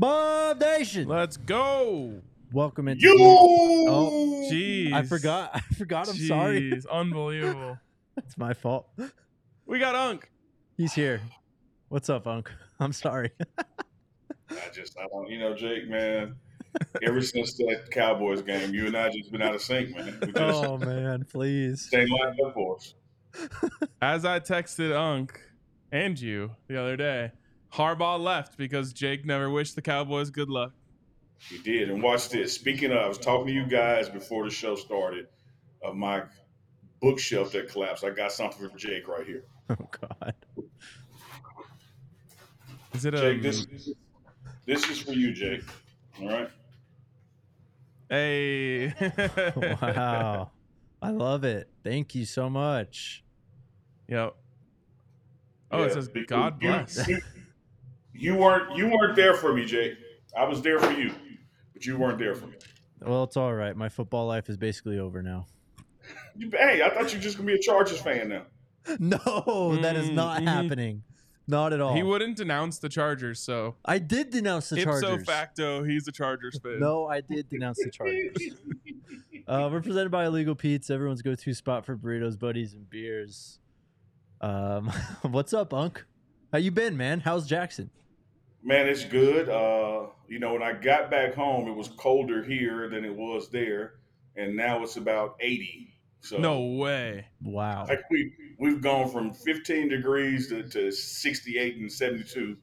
Bob Nation. Let's go. Welcome into You. Oh, Jeez. I forgot. I forgot. I'm sorry. Jeez, Unbelievable. It's my fault. We got Unk. He's here. What's up, Unc? I'm sorry. I just, I don't, you know, Jake, man. Ever since that Cowboys game, you and I just been out of sync, man. Just oh man, please. staying lined up for us. As I texted Unk and you the other day, Harbaugh left because Jake never wished the Cowboys good luck. We did, and watch this. Speaking of, I was talking to you guys before the show started of my bookshelf that collapsed. I got something for Jake right here. Oh God. Is it a Jake, um, this this is for you, Jake. All right. Hey. Wow. I love it. Thank you so much. Yep. Oh, it says because God you- bless. You, you weren't you weren't there for me, Jay. I was there for you, but you weren't there for me. Well, it's all right. My football life is basically over now. You, hey, I thought you were just gonna be a Chargers fan now. No, that is not Mm, mhm. happening. Not at all. He wouldn't denounce the Chargers, so I did denounce the Chargers. ipso Chargers. facto, he's a Chargers fan. No, I did denounce the Chargers. Uh, we're presented by Illegal Pete's, everyone's go-to spot for burritos, buddies, and beers. Um, what's up, Unc? How you been, man? How's Jackson? Man, it's good. Uh, you know, when I got back home, it was colder here than it was there, and now it's about eighty. So No way. Wow. like we we've gone from 15 degrees to, to 68 and 72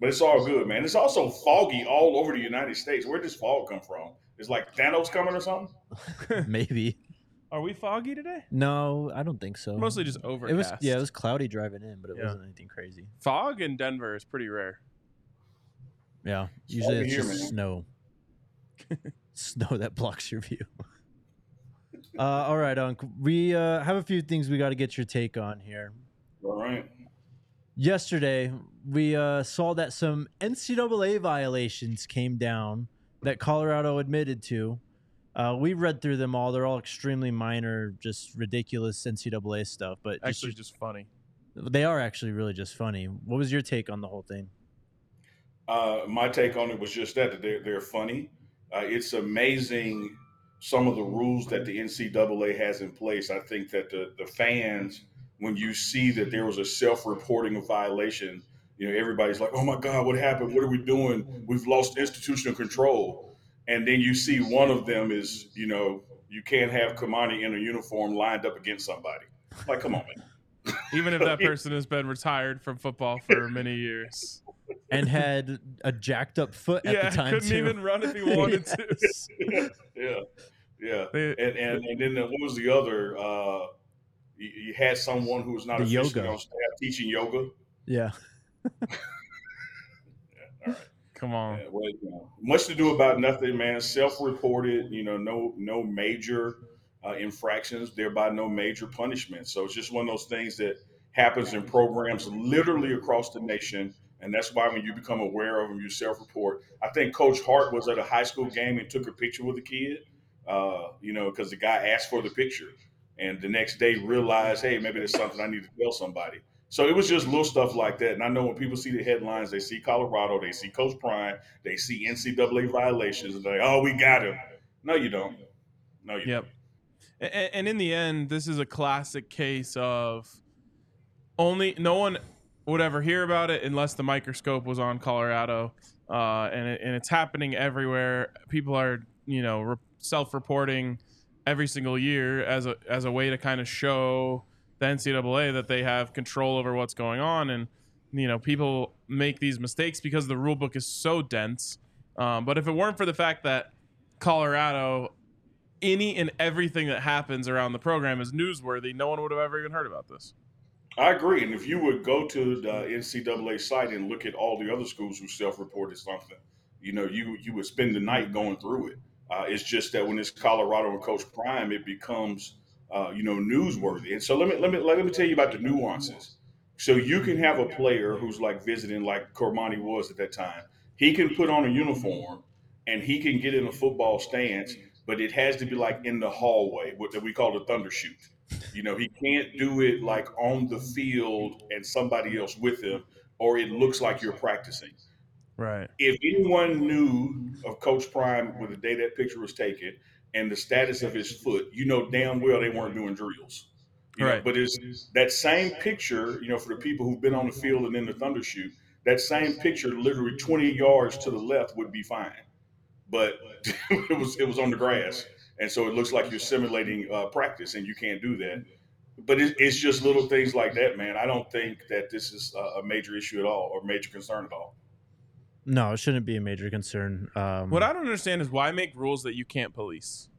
but it's all good man it's also foggy all over the united states where does fog come from it's like thanos coming or something Maybe. Are we foggy today? No, I don't think so. Mostly just overcast. It was yeah, it was cloudy driving in, but it Yeah. wasn't anything crazy. Fog in Denver is pretty rare. Yeah, usually foggy it's here, just man. snow. snow that blocks your view. Uh, all right, Unc. We uh, have a few things we got to get your take on here. all right Yesterday, we uh, saw that some NCAA violations came down that Colorado admitted to. Uh, we read through them all. They're all extremely minor, just ridiculous NCAA stuff. But just- Actually, just funny. they are actually really just funny. What was your take on the whole thing? uh, my take on it was just that, that they're, they're funny uh, it's amazing some of the rules that the ncaa has in place i think that the, the fans when you see that there was a self-reporting of violation you know everybody's like oh my god what happened what are we doing we've lost institutional control and then you see one of them is you know you can't have Cormani in a uniform lined up against somebody like come on man Even if that person has been retired from football for many years. And had a jacked up foot at yeah, the time couldn't too. even run if he wanted to. yeah yeah They- and and, and then the, what was the other? Uh, you, you had someone who was not a officially yoga. on staff teaching yoga. yeah. Come on. Yeah, much to do about nothing, man. Self-reported, you know, no no major uh, infractions, thereby no major punishment. So it's just one of those things that happens in programs literally across the nation. And that's why when you become aware of them, you self-report. I think Coach Hart was at a high school game and took a picture with a kid, uh, you know, because the guy asked for the picture. And the next day realized, hey, maybe there's something I need to tell somebody. So it was just little stuff like that. And I know when people see the headlines, they see Colorado, they see Coach Prime, they see NCAA violations, and they're like, oh, we got him. No, you don't. No, you Yep. And, and in the end, this is a classic case of only no one would ever hear about it unless the microscope was on Colorado, uh, and it, and it's happening everywhere. People are you know re- self-reporting every single year as a as a way to kind of show the NCAA that they have control over what's going on, and you know people make these mistakes because the rule book is so dense. Um, but if it weren't for the fact that Colorado any and everything that happens around the program is newsworthy, no one would have ever even heard about this. I agree. And if you would go to the NCAA site and look at all the other schools who self-reported something, you know, you you would spend the night going through it. Uh, it's just that when it's Colorado and Coach Prime, it becomes uh, you know newsworthy. And so let me let me let me tell you about the nuances. So you can have a player who's like visiting, like Cormani was at that time. He can put on a uniform and he can get in a football stance, but it has to be like in the hallway, what that we call the thunder shoot. You know, he can't do it like on the field and somebody else with him, or it looks like you're practicing. Right. If anyone knew of Coach Prime with the day that picture was taken and the status of his foot, you know damn well they weren't doing drills. You know, Right. but it's that same picture, you know, for the people who've been on the field and in the thunder shoot, that same picture literally 20 yards to the left would be fine. But it was it was on the grass. And so it looks like you're simulating uh, practice and you can't do that. But it, it's just little things like that, man. I don't think that this is a major issue at all or major concern at all. No, it shouldn't be a major concern. Um, What I don't understand is why make rules that you can't police.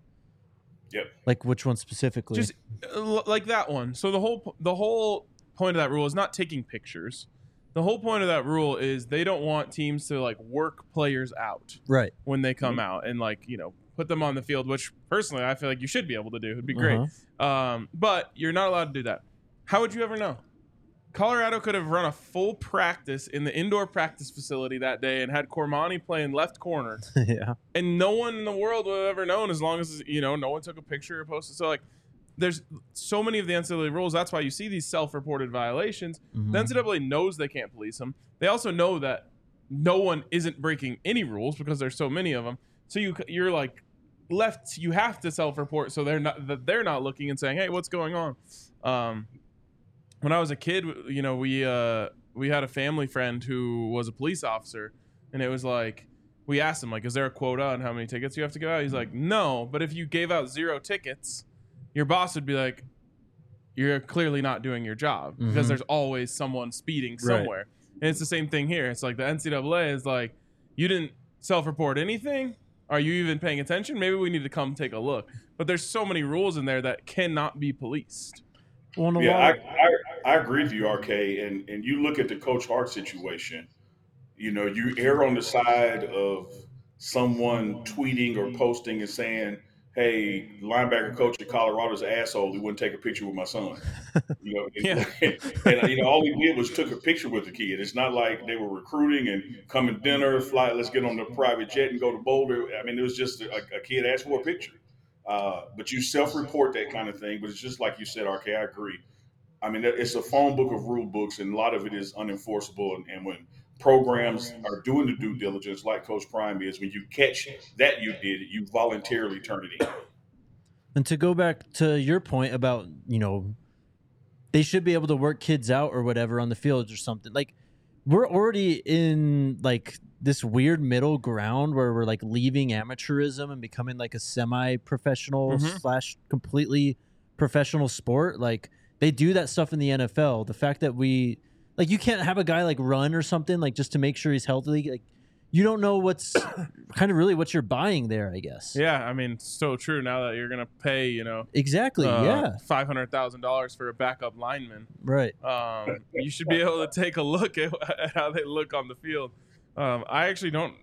Yep. like which one specifically? Just uh, l- like that one. So the whole the whole point of that rule is not taking pictures. The whole point of that rule is they don't want teams to like work players out right. when they come out and like you know put them on the field. Which personally I feel like you should be able to do. It'd be great. Uh-huh. Um, but you're not allowed to do that. How would you ever know? Colorado could have run a full practice in the indoor practice facility that day and had Cormani playing left corner, yeah. and no one in the world would have ever known as long as you know no one took a picture or posted. So like, there's so many of the NCAA rules. That's why you see these self-reported violations. Mhm. The NCAA knows they can't police them. They also know that no one isn't breaking any rules because there's so many of them. So you you're like left. You have to self-report so they're not that they're not looking and saying, "Hey, what's going on?" Um, when I was a kid, you know, we uh, we had a family friend who was a police officer, and it was like we asked him like, "Is there a quota on how many tickets you have to give out?" He's like, "No, but if you gave out zero tickets, your boss would be like." You're clearly not doing your job because Mhm. there's always someone speeding Right. somewhere. And it's the same thing here. It's like the NCAA is like, you didn't self-report anything. Are you even paying attention? Maybe we need to come take a look. But there's so many rules in there that cannot be policed. Well, Yeah, I, I, I agree with you, RK. And and you look at the Coach Hart situation. You know, you err on the side of someone tweeting or posting and saying, "Hey, linebacker coach at Colorado's asshole. He wouldn't take a picture with my son." You know, Yeah. and, you know all he did was took a picture with the kid. It's not like they were recruiting and coming dinner, fly. Let's get on the private jet and go to Boulder. I mean, it was just a, a kid asked for a picture. Uh, but you self-report that kind of thing. But it's just like you said, RK. I agree. I mean, it's a phone book of rule books, and a lot of it is unenforceable. And, and when programs are doing the due diligence, like Coach Prime is, when you catch that you did it, you voluntarily turn it in. And to go back to your point about, you know, they should be able to work kids out or whatever on the field or something. Like we're already in like this weird middle ground where we're like leaving amateurism and becoming like a semi-professional Mhm. slash completely professional sport. Like they do that stuff in the NFL. The fact that we like you can't have a guy like run or something like just to make sure he's healthy. Like you don't know what's kind of really what you're buying there, I guess. Yeah, I mean, so true. Now that you're gonna pay, you know, Exactly. uh, yeah. five hundred thousand dollars for a backup lineman, Right. um, you should be able to take a look at, at how they look on the field. Um, I actually don't.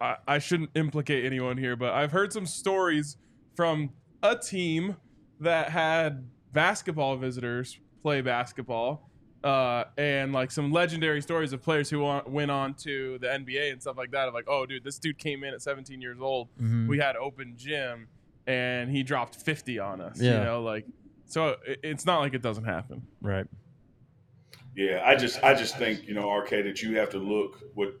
I, I shouldn't implicate anyone here, but I've heard some stories from a team that had basketball visitors play basketball, uh, and like some legendary stories of players who wa- went on to the NBA and stuff like that. Of like, oh, dude, this dude came in at 17 years old. Mhm. We had open gym, and he dropped 50 on us. Yeah. You know, like, so it, it's not like it doesn't happen. Right. Yeah, I just I just think you know, RK, that you have to look what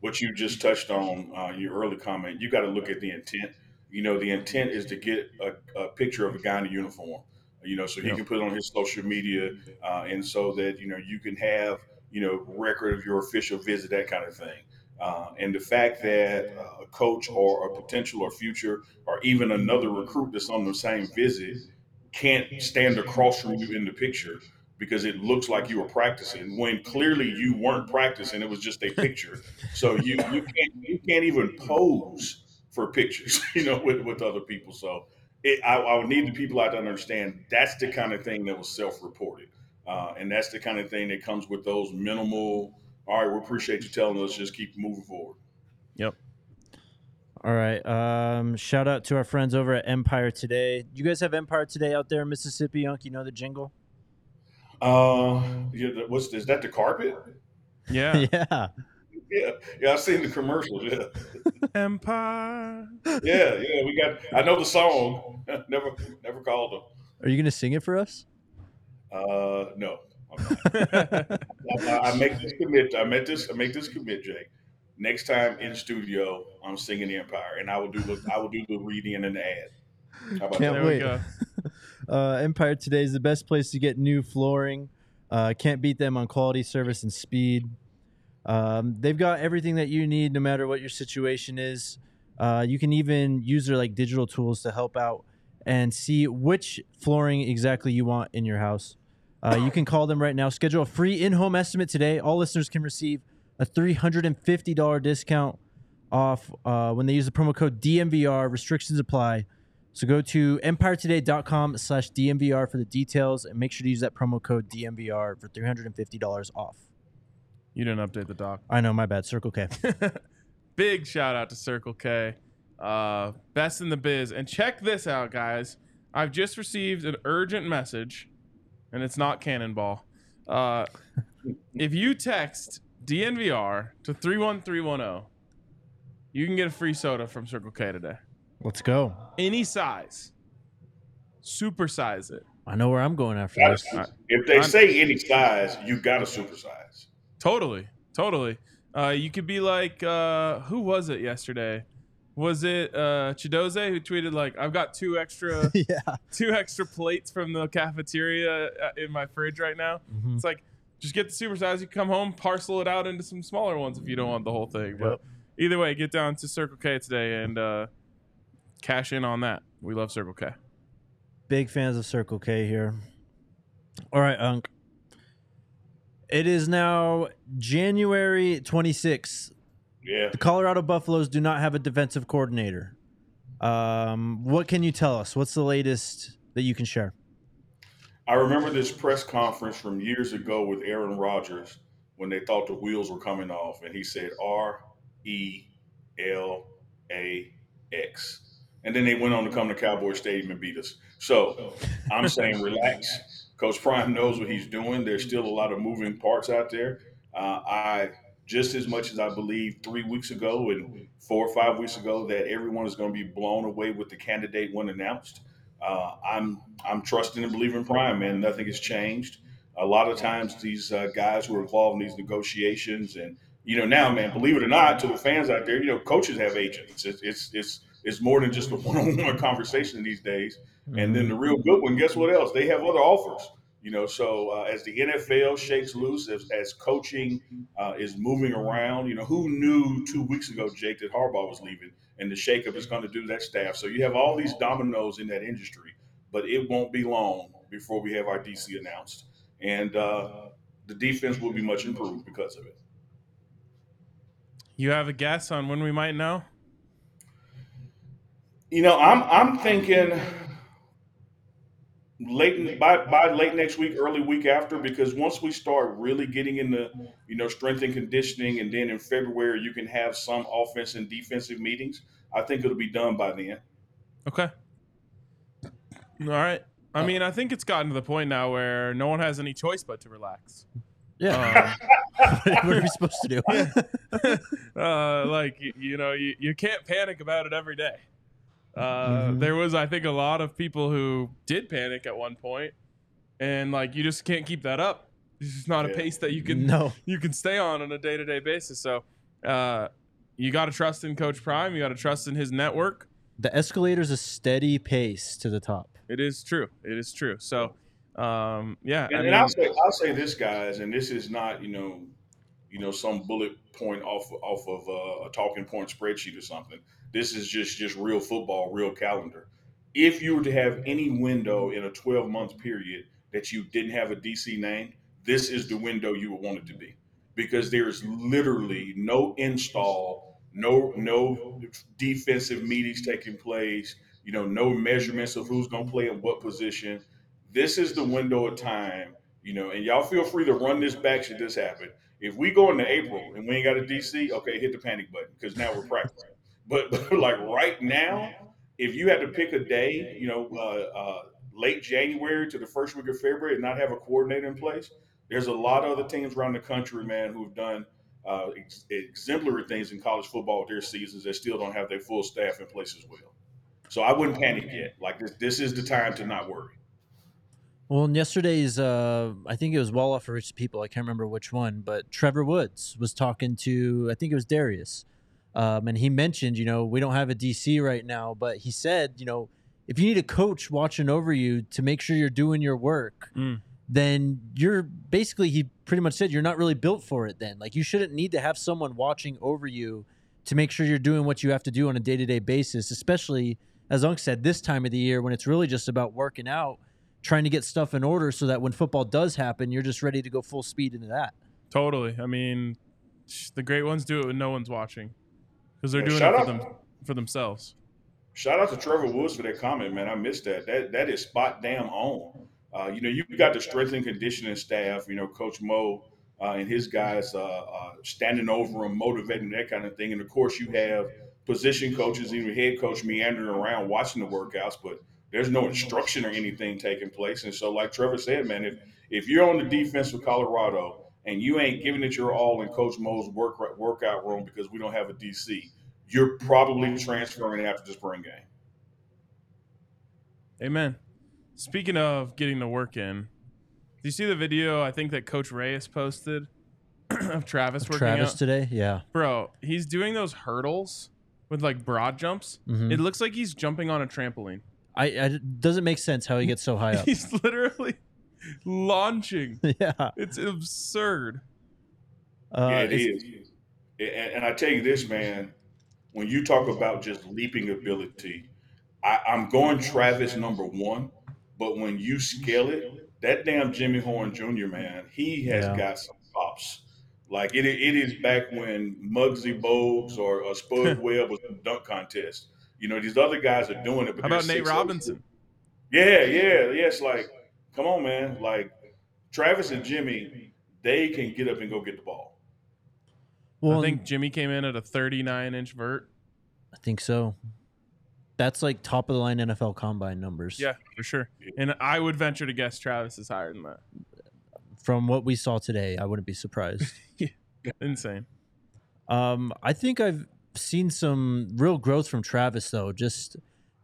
what you just touched on uh, your early comment. You got to look at the intent. You know, the intent is to get a, a picture of a guy in a uniform. You know, so he Yeah. can put it on his social media, uh, and so that you know you can have you know record of your official visit, that kind of thing. Uh, and the fact that uh, a coach or a potential or future or even another recruit that's on the same visit can't stand across from you in the picture because it looks like you were practicing when clearly you weren't practicing. It was just a picture. So you you can't you can't even pose for pictures, you know, with, with other people. So it, I, I would need the people out to understand that's the kind of thing that was self-reported, uh, and that's the kind of thing that comes with those minimal. All right, we appreciate you telling us. Just keep moving forward. Yep. All right. Um, shout out to our friends over at Empire Today. You guys have Empire Today out there in Mississippi, Young? You know the jingle? Uh, what's is that? The carpet? Yeah. yeah. Yeah, yeah. I've seen the commercials. Yeah. Empire. Yeah, yeah, we got. I know the song. never, never called them. Are you going to sing it for us? Uh, no. I, I make this commit. I make this. I make this commit, Jake. Next time in studio, I'm singing the Empire, and I will do the I will do the reading and the ad. How about Can't that? Wait. Uh, Empire Today is the best place to get new flooring. Uh, can't beat them on quality, service, and speed. Um, they've got everything that you need, no matter what your situation is. Uh, you can even use their like digital tools to help out and see which flooring exactly you want in your house. Uh, you can call them right now. Schedule a free in-home estimate today. All listeners can receive a three hundred and fifty dollar discount off uh, when they use the promo code DNVR. Restrictions apply. So go to empiretoday.com slash DNVR for the details and make sure to use that promo code DNVR for $350 off. You didn't update the doc. I know, my bad. Circle K. Big shout out to Circle K, uh, best in the biz. And check this out, guys. I've just received an urgent message, and it's not Cannonball. Uh, if you text DNVR to three one three one zero, you can get a free soda from Circle K today. Let's go. Any size, Supersize it. I know where I'm going after Gotta this. If they I'm- say any size, you got to supersize. Totally, totally. Uh, you could be like, uh, who was it yesterday? Was it uh, Chidozie who tweeted like, "I've got two extra, yeah. two extra plates from the cafeteria uh, in my fridge right now." Mhm. It's like, just get the supersize. You come home, parcel it out into some smaller ones if you don't want the whole thing. But Yep. either way, get down to Circle K today and uh, cash in on that. We love Circle K. Big fans of Circle K here. All right, Unc. It is now January 26th. Yeah. The Colorado Buffaloes do not have a defensive coordinator. Um, what can you tell us? What's the latest that you can share? I remember this press conference from years ago with Aaron Rodgers when they thought the wheels were coming off, and he said R E L A X. And then they went on to come to Cowboy Stadium and beat us. So I'm saying relax. Coach Prime knows what he's doing. There's still a lot of moving parts out there. Uh, I just as much as I believe three weeks ago and four or five weeks ago that everyone is going to be blown away with the candidate when announced. Uh, I'm I'm trusting and believing Prime, man. Nothing has changed. A lot of times, these uh, guys who are involved in these negotiations, and you know, now, man, believe it or not, to the fans out there, you know, coaches have agents. It's it's it's, it's more than just a one-on-one conversation these days. And then the real good one, guess what else? They have other offers. You know, so uh, as the NFL shakes loose, as, as coaching uh, is moving around, you know, who knew two weeks ago, Jake, that Harbaugh was leaving and the shakeup is going to do that staff. So you have all these dominoes in that industry, but it won't be long before we have our DC announced, and uh, the defense will be much improved because of it. You have a guess on when we might know? You know, I'm I'm thinking late by by late next week, early week after, because once we start really getting into you know strength and conditioning, and then in February you can have some offense and defensive meetings. I think it'll be done by then. Okay. All right. I mean, I think it's gotten to the point now where no one has any choice but to relax. Yeah. Um, what are we supposed to do? uh, like you, you know, you, you can't panic about it every day. Uh, Mhm. There was, I think, a lot of people who did panic at one point, and like you just can't keep that up. It's just not a pace that you can no. you can stay on on a day to day basis. So, uh, you got to trust in Coach Prime. You got to trust in his network. The escalator's a steady pace to the top. It is true. It is true. So, um, yeah. And, I and mean, I'll say I'll say this, guys, and this is not you know, you know, some bullet point off off of uh, a talking point spreadsheet or something. This is just just real football, real calendar. If you were to have any window in a 12 month period that you didn't have a DC name, this is the window you would want it to be, because there's literally no install, no no defensive meetings taking place. You know, no measurements of who's going to play in what position this is the window of time, you know, and y'all feel free to run this back should this happen. If we go into April and we ain't got a DC, okay, hit the panic button because now we're practicing. But, but like right now, if you had to pick a day, you know, uh, uh, late January to the first week of February and not have a coordinator in place, there's a lot of other teams around the country, man, who've done uh, ex- exemplary things in college football with their seasons that still don't have their full staff in place as well. So I wouldn't panic yet. Like this, this is the time to not worry. Well, in yesterday's, uh, I think it was Wall for Rich People. I can't remember which one, but Trevor Woods was talking to, I think it was Darius. Um, and he mentioned, you know, we don't have a DC right now, but he said, you know, if you need a coach watching over you to make sure you're doing your work, Mm. then you're basically, he pretty much said, you're not really built for it then. Like, you shouldn't need to have someone watching over you to make sure you're doing what you have to do on a day to day basis, especially, as Unc said, this time of the year when it's really just about working out, trying to get stuff in order so that when football does happen, you're just ready to go full speed into that. Totally. I mean, the great ones do it when no one's watching because they're doing shout it for out- them for themselves. Shout out to Trevor Woods for that comment, man. I missed that. That that is spot damn on. Uh, you know, you got the strength and conditioning staff. You know, Coach Mo uh, and his guys uh, uh, standing over him, motivating that kind of thing. And of course, you have position coaches, even head coach meandering around watching the workouts, but there's no instruction or anything taking place. And so, like Trevor said, man, if if you're on the defense for Colorado and you ain't giving it your all in Coach Mo's work workout room because we don't have a DC, you're probably transferring after the spring game. Amen. Speaking of getting the work in, do you see the video I think that Coach Reyes posted of Travis working Travis out? today, yeah. Bro, he's doing those hurdles with like broad jumps. Mhm. It looks like he's jumping on a trampoline. I, I it doesn't make sense how he gets so high up. He's literally launching. yeah, It's absurd. uh, yeah, it's- And, and I tell you this, man, when you talk about just leaping ability, I, I'm going Travis number one, but when you scale it, that damn Jimmy Horn Jr. man, he has Yeah. got some pops. Like it, it is back when Muggsy Bogues or, or Spud Webb was in the dunk contest. You know, these other guys are doing it. But How about Nate oh Robinson? Yeah, yeah, yeah. It's like, come on, man. Like Travis and Jimmy, they can get up and go get the ball. Well, I think Jimmy came in at a 39 inch vert. I think so. That's like top of the line NFL combine numbers. Yeah, for sure. And I would venture to guess Travis is higher than that. From what we saw today, I wouldn't be surprised. yeah. Insane. Um, I think I've seen some real growth from Travis though, just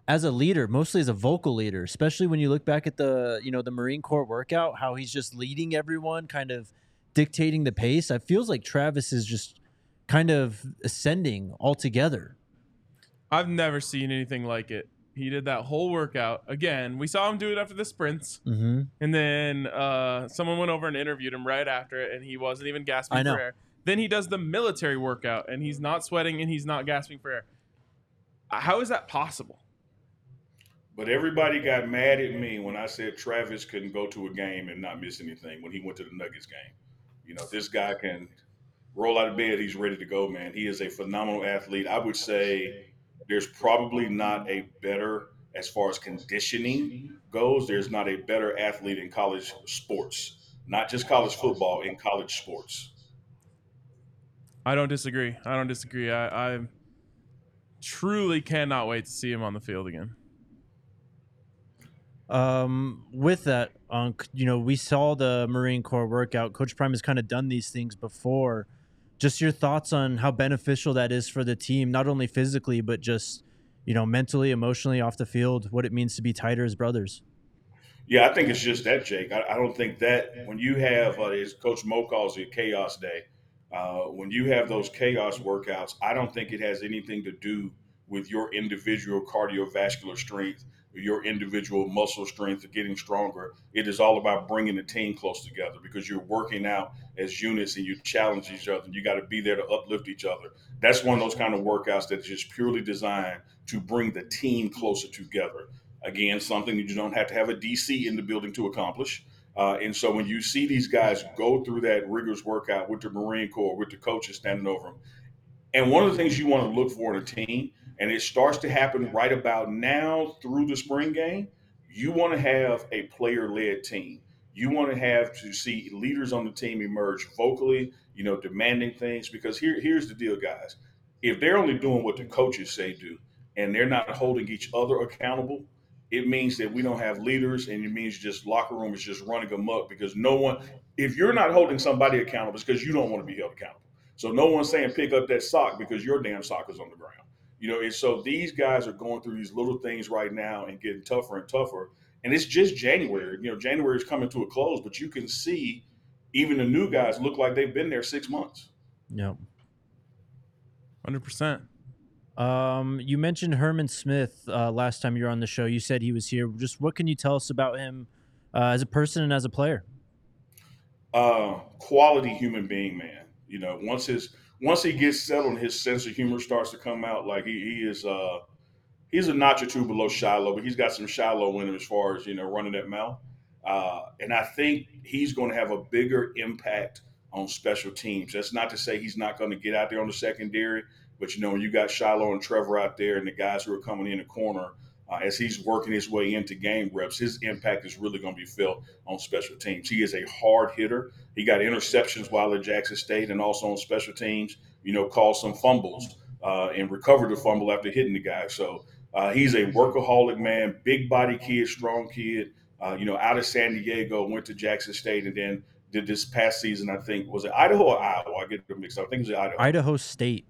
as a leader, mostly as a vocal leader, especially when you look back at the, you know, the Marine Corps workout, how he's just leading everyone, kind of dictating the pace. It feels like Travis is just kind of ascending altogether. I've never seen anything like it. He did that whole workout. Again, we saw him do it after the sprints. Mm-hmm. And then uh, someone went over and interviewed him right after it, and he wasn't even gasping I know. for air. Then he does the military workout, and he's not sweating and he's not gasping for air. Uh, How is that possible? But everybody got mad at me when I said Travis couldn't go to a game and not miss anything when he went to the Nuggets game. You know, this guy can roll out of bed, he's ready to go, man. He is a phenomenal athlete. I would say there's probably not a better, as far as conditioning goes, there's not a better athlete in college sports, not just college football, in college sports. I don't disagree. I don't disagree. I, I truly cannot wait to see him on the field again. Um, with that, Unc, you know, we saw the Marine Corps workout. Coach Prime has kind of done these things before. Just your thoughts on how beneficial that is for the team, not only physically, but just, you know, mentally, emotionally off the field, what it means to be tighter as brothers. Yeah, I think it's just that, Jake. I, I don't think that when you have, uh, as Coach Mo calls it, chaos day, uh, when you have those chaos workouts, I don't think it has anything to do with your individual cardiovascular strength, your individual muscle strength, getting stronger. It is all about bringing the team close together because you're working out as units and you challenge each other. And you got to be there to uplift each other. That's one of those kind of workouts that is just purely designed to bring the team closer together. Again, something that you don't have to have a DC in the building to accomplish. Uh, and so when you see these guys go through that rigorous workout with the Marine Corps, with the coaches standing over them, and one of the things you want to look for in a team, and it starts to happen right about now through the spring game, you want to have a player led team. You want to have to see leaders on the team emerge vocally, you know, demanding things. Because here, here's the deal, guys. If they're only doing what the coaches say do, and they're not holding each other accountable, it means that we don't have leaders, and it means just locker room is just running amok because no one. If you're not holding somebody accountable, it's because you don't want to be held accountable. So no one's saying pick up that sock because your damn sock is on the ground. You know, and so these guys are going through these little things right now and getting tougher and tougher. and it's just January. You know, January is coming to a close, but you can see even the new guys look like they've been there six months. Yep. Hundred percent. Um, you mentioned Herman Smith uh, last time you were on the show. You said he was here. Just what can you tell us about him uh, as a person and as a player? Uh, quality human being, man. You know, once his once he gets settled, his sense of humor starts to come out. Like he, he is, uh, he's a notch or two below Shiloh, but he's got some Shiloh in him as far as you know running that mouth. Uh, and I think he's going to have a bigger impact on special teams. That's not to say he's not going to get out there on the secondary, but you know, when you got Shiloh and Trevor out there and the guys who are coming in the corner, uh, as he's working his way into game reps, his impact is really going to be felt on special teams. He is a hard hitter. He got interceptions while at Jackson State and also on special teams, you know, caused some fumbles uh, and recovered the fumble after hitting the guy. So uh, he's a workaholic man, big body kid, strong kid. Uh, you know, out of San Diego, went to Jackson State, and then did this past season. I think was it Idaho or Iowa? I get them mixed up. I think it was Idaho. Idaho State.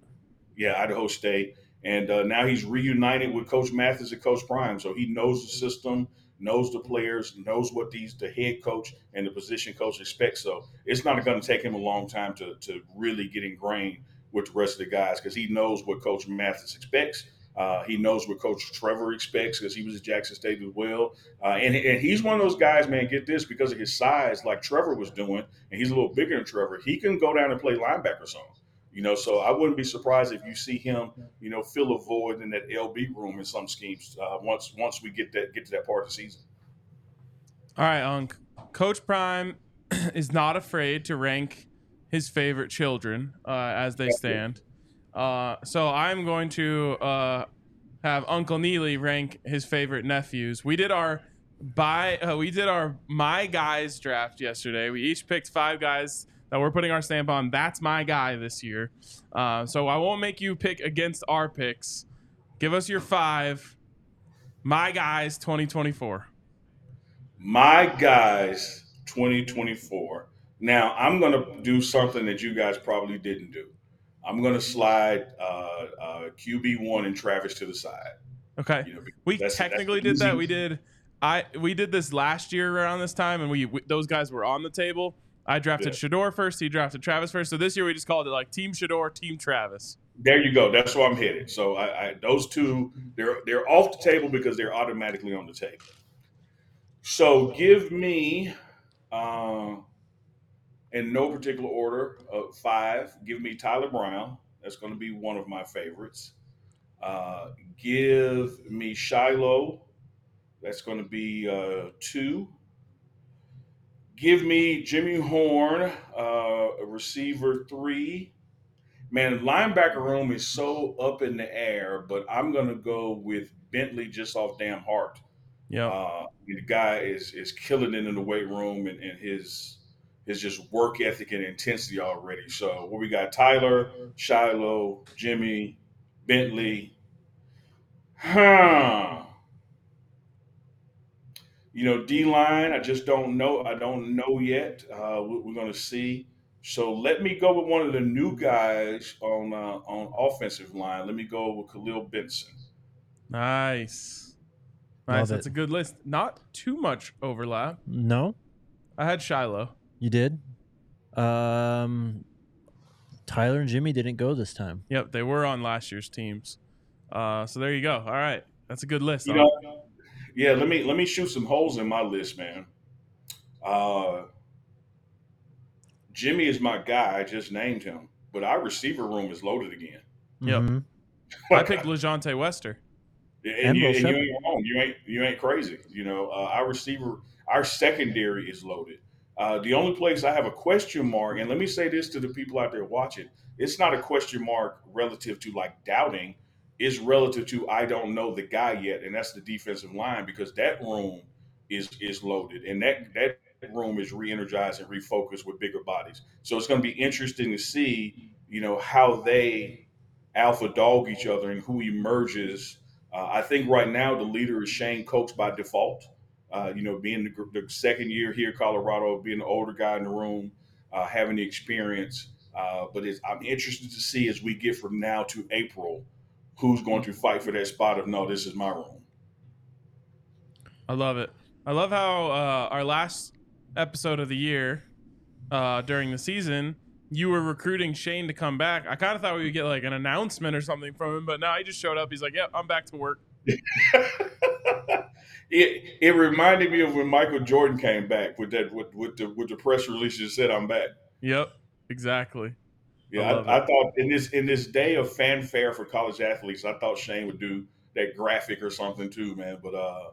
Yeah, Idaho State, and uh, now he's reunited with Coach Mathis and Coach Prime, so he knows the system, knows the players, knows what these the head coach and the position coach expect. So it's not going to take him a long time to to really get ingrained with the rest of the guys because he knows what Coach Mathis expects uh, he knows what Coach Trevor expects because he was at Jackson State as well. Uh, and, and he's one of those guys, man, get this, because of his size, like Trevor was doing, and he's a little bigger than Trevor, he can go down and play linebacker some. You know, so I wouldn't be surprised if you see him, you know, fill a void in that LB room in some schemes uh, once once we get that get to that part of the season. All right, Unc. Coach Prime is not afraid to rank his favorite children uh, as they stand. Uh, so I'm going to uh, have Uncle Neely rank his favorite nephews. We did our by uh, we did our my guys draft yesterday. We each picked five guys that we're putting our stamp on. That's my guy this year. Uh, so I won't make you pick against our picks. Give us your five. My guys 2024. My guys 2024. Now I'm going to do something that you guys probably didn't do. I'm going to slide uh, uh, QB one and Travis to the side. Okay, you know, we that's, technically that's did that. We did. I we did this last year around this time, and we, we those guys were on the table. I drafted yeah. Shedeur first. He drafted Travis first. So this year we just called it like Team Shedeur, Team Travis. There you go. That's where I'm headed. So I, I, those two they're they're off the table because they're automatically on the table. So give me. Uh, in no particular order. Uh, five, give me Tyler Brown. That's going to be one of my favorites. Uh, give me Shiloh. That's going to be uh, two. Give me Jimmy Horn, uh, receiver three. Man, linebacker room is so up in the air, but I'm to go with Bentley just off damn heart. Yeah, uh, the guy is is killing it in the weight room, and, and his is just work ethic and intensity already. So what we got Tyler, Shiloh, Jimmy, Bentley. Huh. You know, D line, I just don't know. I don't know yet. Uh, we're going to see. So let me go with one of the new guys on uh, on offensive line. Let me go with Khalil Benson. Nice, nice. Love That's it. a good list. Not too much overlap. No, I had Shiloh. You did. Um, Tyler and Jimmy didn't go this time. Yep, they were on last year's teams. Uh, so there you go. All right, that's a good list. You know, yeah. Let me let me shoot some holes in my list, man. Uh, Jimmy is my guy. I just named him, but our receiver room is loaded again. Yep. Mm-hmm. I picked LaJohntay Wester. And, and, you, and you, ain't wrong. You ain't you ain't crazy. You know, uh, our receiver, our secondary is loaded. Uh, the only place I have a question mark, and let me say this to the people out there watching, it's not a question mark relative to like doubting, it's relative to I don't know the guy yet, and that's the defensive line because that room is is loaded, and that that room is re-energized and refocused with bigger bodies. So it's going to be interesting to see, you know, how they alpha dog each other and who emerges. Uh, I think right now the leader is Shane Cokes by default. Uh, you know, being the, the, second year here, Colorado, being the older guy in the room, uh, having the experience. Uh, but I'm interested to see as we get from now to April, who's going to fight for that spot of no, this is my room. I love it. I love how uh, our last episode of the year uh, during the season, you were recruiting Shane to come back. I kind of thought we would get like an announcement or something from him, but now he just showed up. He's like, "Yep, I'm back to work." it it reminded me of when Michael Jordan came back with that with, with the with the press release that said I'm back. Yep, exactly. Yeah, I I, I, thought in this in this day of fanfare for college athletes, I thought Shane would do that graphic or something too, man. But uh,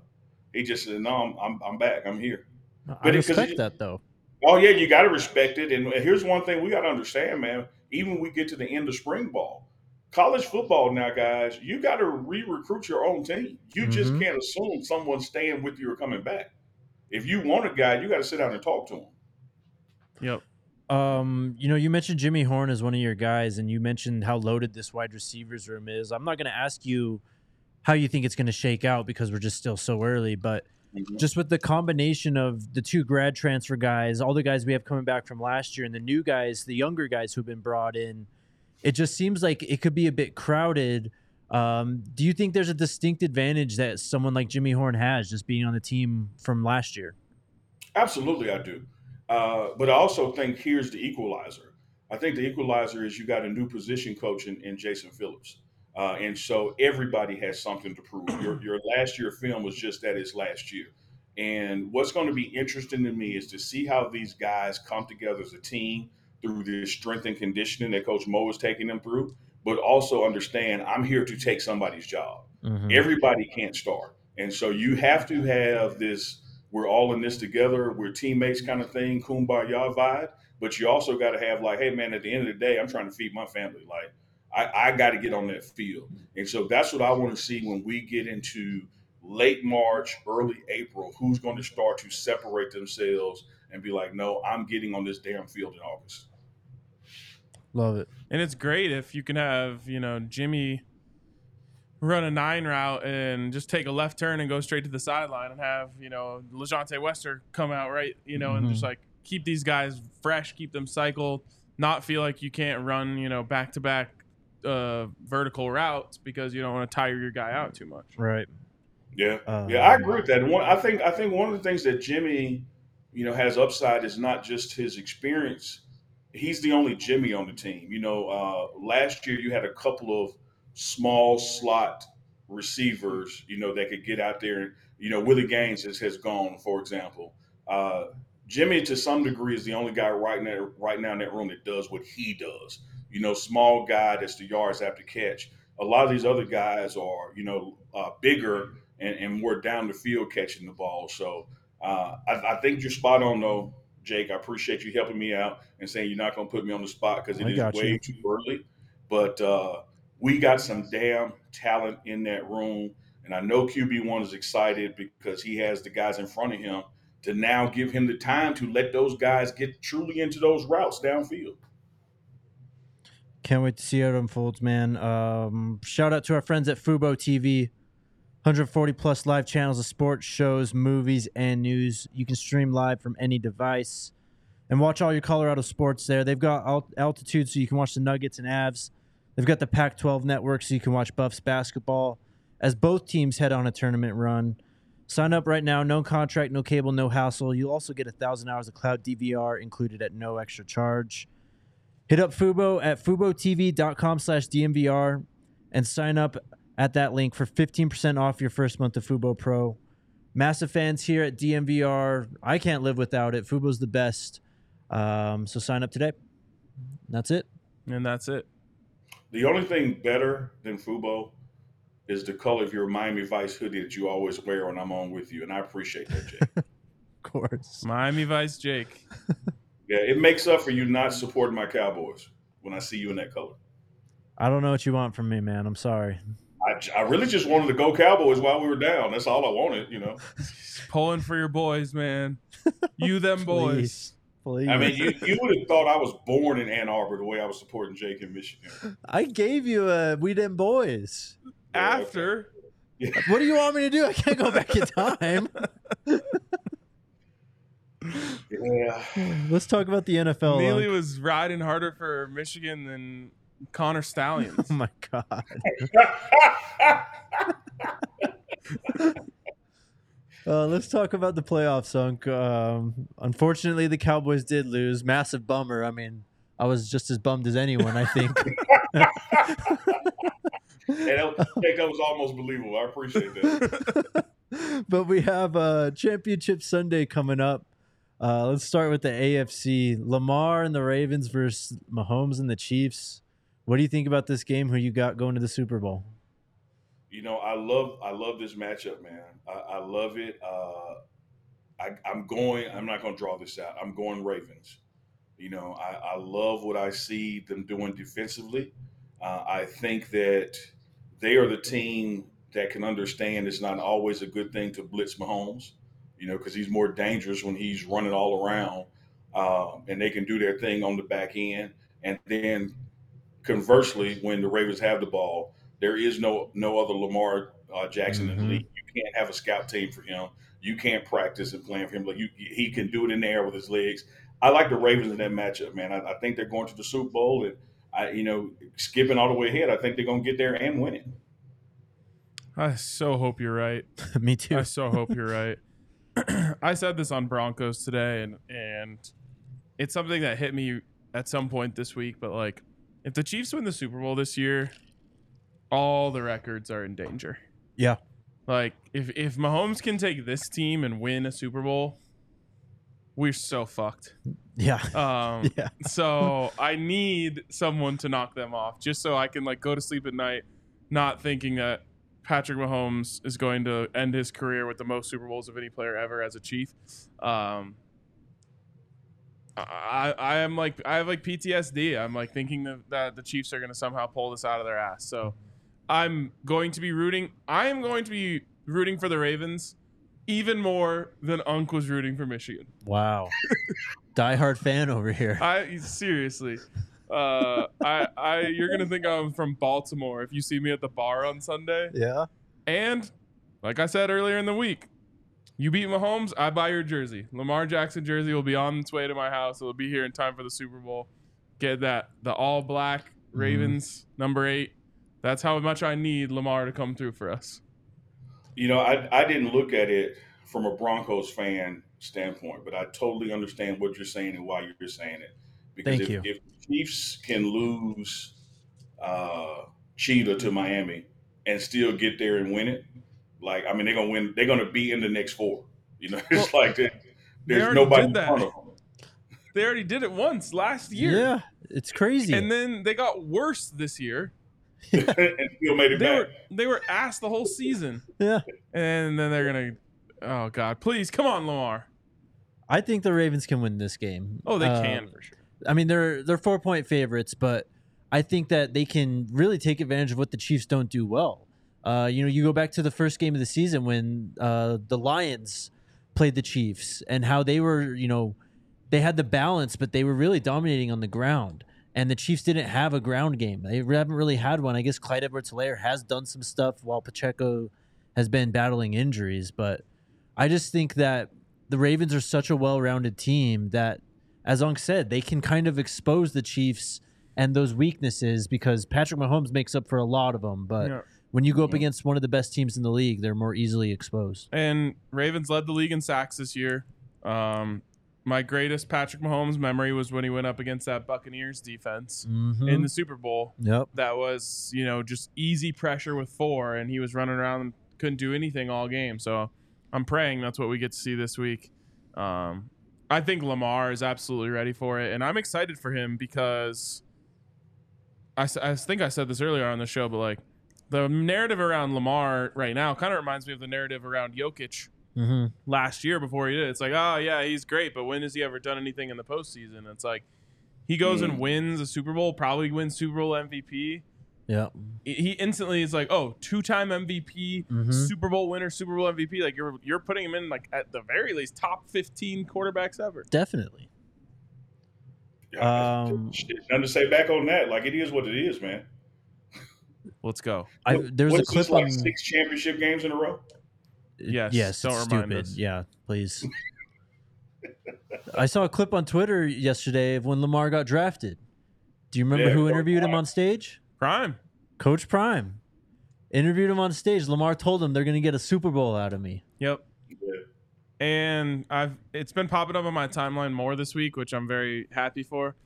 he just said, "No, I'm I'm, I'm back. I'm here." I But respect it- that though. Oh yeah, you got to respect it. And here's one thing we got to understand, man. Even when we get to the end of spring ball, college football now, guys, you got to re-recruit your own team. You just Mhm. can't assume someone's staying with you or coming back. If you want a guy, you got to sit down and talk to him. Yep. Um, you know, you mentioned Jimmy Horn as one of your guys, and you mentioned how loaded this wide receivers room is. I'm not going to ask you how you think it's going to shake out because we're just still so early, but just with the combination of the two grad transfer guys, all the guys we have coming back from last year, and the new guys, the younger guys who've been brought in, it just seems like it could be a bit crowded. Um, do you think there's a distinct advantage that someone like Jimmy Horn has just being on the team from last year? Absolutely, I do. Uh, but I also think here's the equalizer. I think the equalizer is you got a new position coach in, in Jason Phillips. Uh, and so everybody has something to prove. Your, your last year film was just that it's last year. And what's going to be interesting to me is to see how these guys come together as a team through this strength and conditioning that Coach Mo is taking them through, but also understand I'm here to take somebody's job Mhm. everybody can't start and so you have to have this we're all in this together we're teammates kind of thing kumbaya vibe. But you also got to have like hey man at the end of the day i'm trying to feed my family. Like i, I got to get on that field. And so that's what i want to see when we get into late march early april who's going to start to separate themselves and be like no i'm getting on this damn field in august. Love it. And it's great if you can have, you know, Jimmy run a nine route and just take a left turn and go straight to the sideline and have, you know, LaJohntay Wester come out right, you know, and just like keep these guys fresh, keep them cycled, not feel like you can't run, you know, back to back uh vertical routes because you don't want to tire your guy out too much. Right. Yeah, Uh, yeah, I agree with that. One, I think I think one of the things that Jimmy, you know, has upside is not just his experience. He's the only Jimmy on the team. You know, uh, last year you had a couple of small slot receivers, you know, that could get out there. You know, Willie Gaines has, has gone, for example. Uh, Jimmy, to some degree, is the only guy right now right now in that room that does what he does. You know, small guy that's the yards after catch. A lot of these other guys are, you know, uh, bigger and, and more down the field catching the ball. So uh, I, I think you're spot on, though, Jake. I appreciate you helping me out and saying you're not going to put me on the spot because it I is way you. too early. But uh, we got some damn talent in that room. And I know QB1 is excited because he has the guys in front of him to now give him the time to let those guys get truly into those routes downfield. Can't wait to see how it unfolds, man. Um, shout out to our friends at Fubo TV. 140 plus live channels of sports, shows, movies, and news. You can stream live from any device and watch all your Colorado sports there. They've got alt- altitude so you can watch the Nuggets and Avs. They've got the Pac 12 network so you can watch Buffs basketball as both teams head on a tournament run. Sign up right now. No contract, no cable, no hassle. You'll also get a thousand hours of cloud DVR included at no extra charge. Hit up Fubo at FuboTV.com slash DNVR and sign up at that link for 15% off your first month of Fubo Pro. Massive fans here at DNVR. I can't live without it. Fubo's the best. Um, so sign up today. That's it. And that's it. The only thing better than Fubo is the color of your Miami Vice hoodie that you always wear when I'm on with you. And I appreciate that, Jake. Of course. Miami Vice Jake. yeah, it makes up for you not supporting my Cowboys when I see you in that color. I don't know what you want from me, man. I'm sorry. I, I really just wanted to go Cowboys while we were down. That's all I wanted, you know. Pulling for your boys, man. You them boys. Please. Please. I mean, you, you would have thought I was born in Ann Arbor the way I was supporting Jake in Michigan. I gave you a We Didn't Boys. Yeah, okay. After What do you want me to do? I can't go back in time. Yeah. Let's talk about the NFL. Neely Lunk. was riding harder for Michigan than Connor Stalions. Oh my god. Uh, let's talk about the playoffs, Unk. Um, unfortunately, the Cowboys did lose. Massive bummer. I mean, I was just as bummed as anyone, I think. And that, that was almost believable. I appreciate that. but we have uh, Championship Sunday coming up. Uh, let's start with the AFC. Lamar and the Ravens versus Mahomes and the Chiefs. What do you think about this game? Who you got going to the Super Bowl? You know, I love I love this matchup, man. I, I love it. Uh, I, I'm going. I'm not going to draw this out. I'm going Ravens. You know, I, I love what I see them doing defensively. Uh, I think that they are the team that can understand it's not always a good thing to blitz Mahomes. You know, because he's more dangerous when he's running all around, um, and they can do their thing on the back end. And then, conversely, when the Ravens have the ball, there is no no other Lamar uh, Jackson in the Mhm. league. You can't have a scout team for him. You can't practice and plan for him. Like you, he can do it in the air with his legs. I like the Ravens in that matchup, man. I, I think they're going to the Super Bowl, and I, you know, skipping all the way ahead, I think they're going to get there and win it. I so hope you're right. Me too. I so hope you're right. I said this on Broncos today, and and it's something that hit me at some point this week. But like, if the Chiefs win the Super Bowl this year, all the records are in danger. Yeah. Like if if Mahomes can take this team and win a Super Bowl, we're so fucked. Yeah. Um, Yeah. so I need someone to knock them off, just so I can like go to sleep at night, not thinking that Patrick Mahomes is going to end his career with the most Super Bowls of any player ever as a Chief. Um, I I am like I have like PTSD. I'm like thinking that, that the Chiefs are going to somehow pull this out of their ass. So I'm going to be rooting. I am going to be rooting for the Ravens even more than Unc was rooting for Michigan. Wow. Diehard fan over here. I seriously, uh, I, I, you're gonna think I'm from Baltimore if you see me at the bar on Sunday. Yeah. And like I said earlier in the week, you beat Mahomes, I buy your jersey. Lamar Jackson jersey will be on its way to my house. It'll be here in time for the Super Bowl. Get that the all black Ravens number eight. That's how much I need Lamar to come through for us. You know, I, I didn't look at it from a Broncos fan standpoint, but I totally understand what you're saying and why you're saying it. Because Thank if, you. if Chiefs can lose uh, Cheetah to Miami and still get there and win it, like I mean, they're gonna win. They're gonna be in the next four. You know, it's like that. they There's already nobody in that. front of them. They already did it once last year. Yeah. It's crazy. And then they got worse this year. and still made it They back. were they were asked the whole season. yeah. And then they're gonna Oh God, please come on, Lamar. I think the Ravens can win this game. Oh, they Uh, can for sure. I mean, they're they're four point favorites, but I think that they can really take advantage of what the Chiefs don't do well. Uh, you know, you go back to the first game of the season when uh, the Lions played the Chiefs and how they were, you know, they had the balance, but they were really dominating on the ground. And the Chiefs didn't have a ground game. They haven't really had one. I guess Clyde Edwards-Helaire has done some stuff while Pacheco has been battling injuries, but I just think that the Ravens are such a well-rounded team that as Unc said, they can kind of expose the Chiefs and those weaknesses because Patrick Mahomes makes up for a lot of them. But Yeah. when you go up Yeah. against one of the best teams in the league, they're more easily exposed. And Ravens led the league in sacks this year. Um, my greatest Patrick Mahomes memory was when he went up against that Buccaneers defense Mhm. in the Super Bowl. yep. That was, you know, just easy pressure with four, and he was running around and couldn't do anything all game. So I'm praying that's what we get to see this week. Um, I think Lamar is absolutely ready for it, and I'm excited for him because I think I said this earlier on the show, but like the narrative around Lamar right now kind of reminds me of the narrative around Jokic hmm last year before he did. It's like, oh yeah, he's great, but when has he ever done anything in the postseason? It's like he goes Mm. and wins a Super Bowl, probably wins Super Bowl MVP. Yeah. He- He instantly is like, oh, two-time MVP, Mhm. Super Bowl winner, Super Bowl MVP. Like you're you're putting him in like at the very least top 15 quarterbacks ever. Definitely. Yeah, Um, shit, nothing to say back on that. Like it is what it is, man. Let's go. I, What- there was a clip like on. six championship games in a row. Yes, Yes. don't it's remind stupid. us. Yeah. Please. I saw a clip on Twitter yesterday of when Lamar got drafted. Do you remember Yeah, who Coach interviewed him on stage? Prime. Coach Prime. Interviewed him on stage. Lamar told him they're going to get a Super Bowl out of me. Yep. Yeah. and I've it's been popping up on my timeline more this week, which I'm very happy for.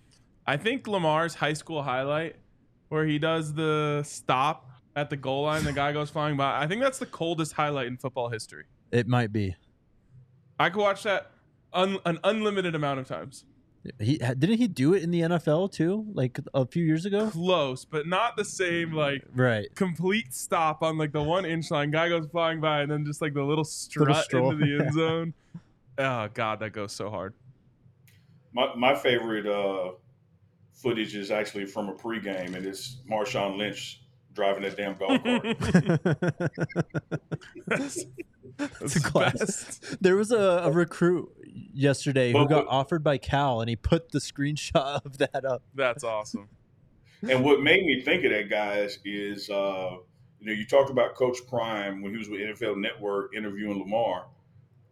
I think Lamar's high school highlight, where he does the stop at the goal line, the guy goes flying by. I think that's the coldest highlight in football history. It might be. I could watch that un- an unlimited amount of times. He didn't he do it in the NFL too, like a few years ago. Close, but not the same. Like Right. complete stop on like the one inch line. Guy goes flying by, and then just like the little strut stroll, into the end zone. Oh god, that goes so hard. My my favorite uh, footage is actually from a pregame, and it's Marshawn Lynch driving that damn golf cart. That's, It's a the class. best. There was a, a recruit yesterday who got what- offered by Cal, and he put the screenshot of that up. That's awesome. and what made me think of that, guys, is uh, you know you talked about Coach Prime when he was with NFL Network interviewing Lamar.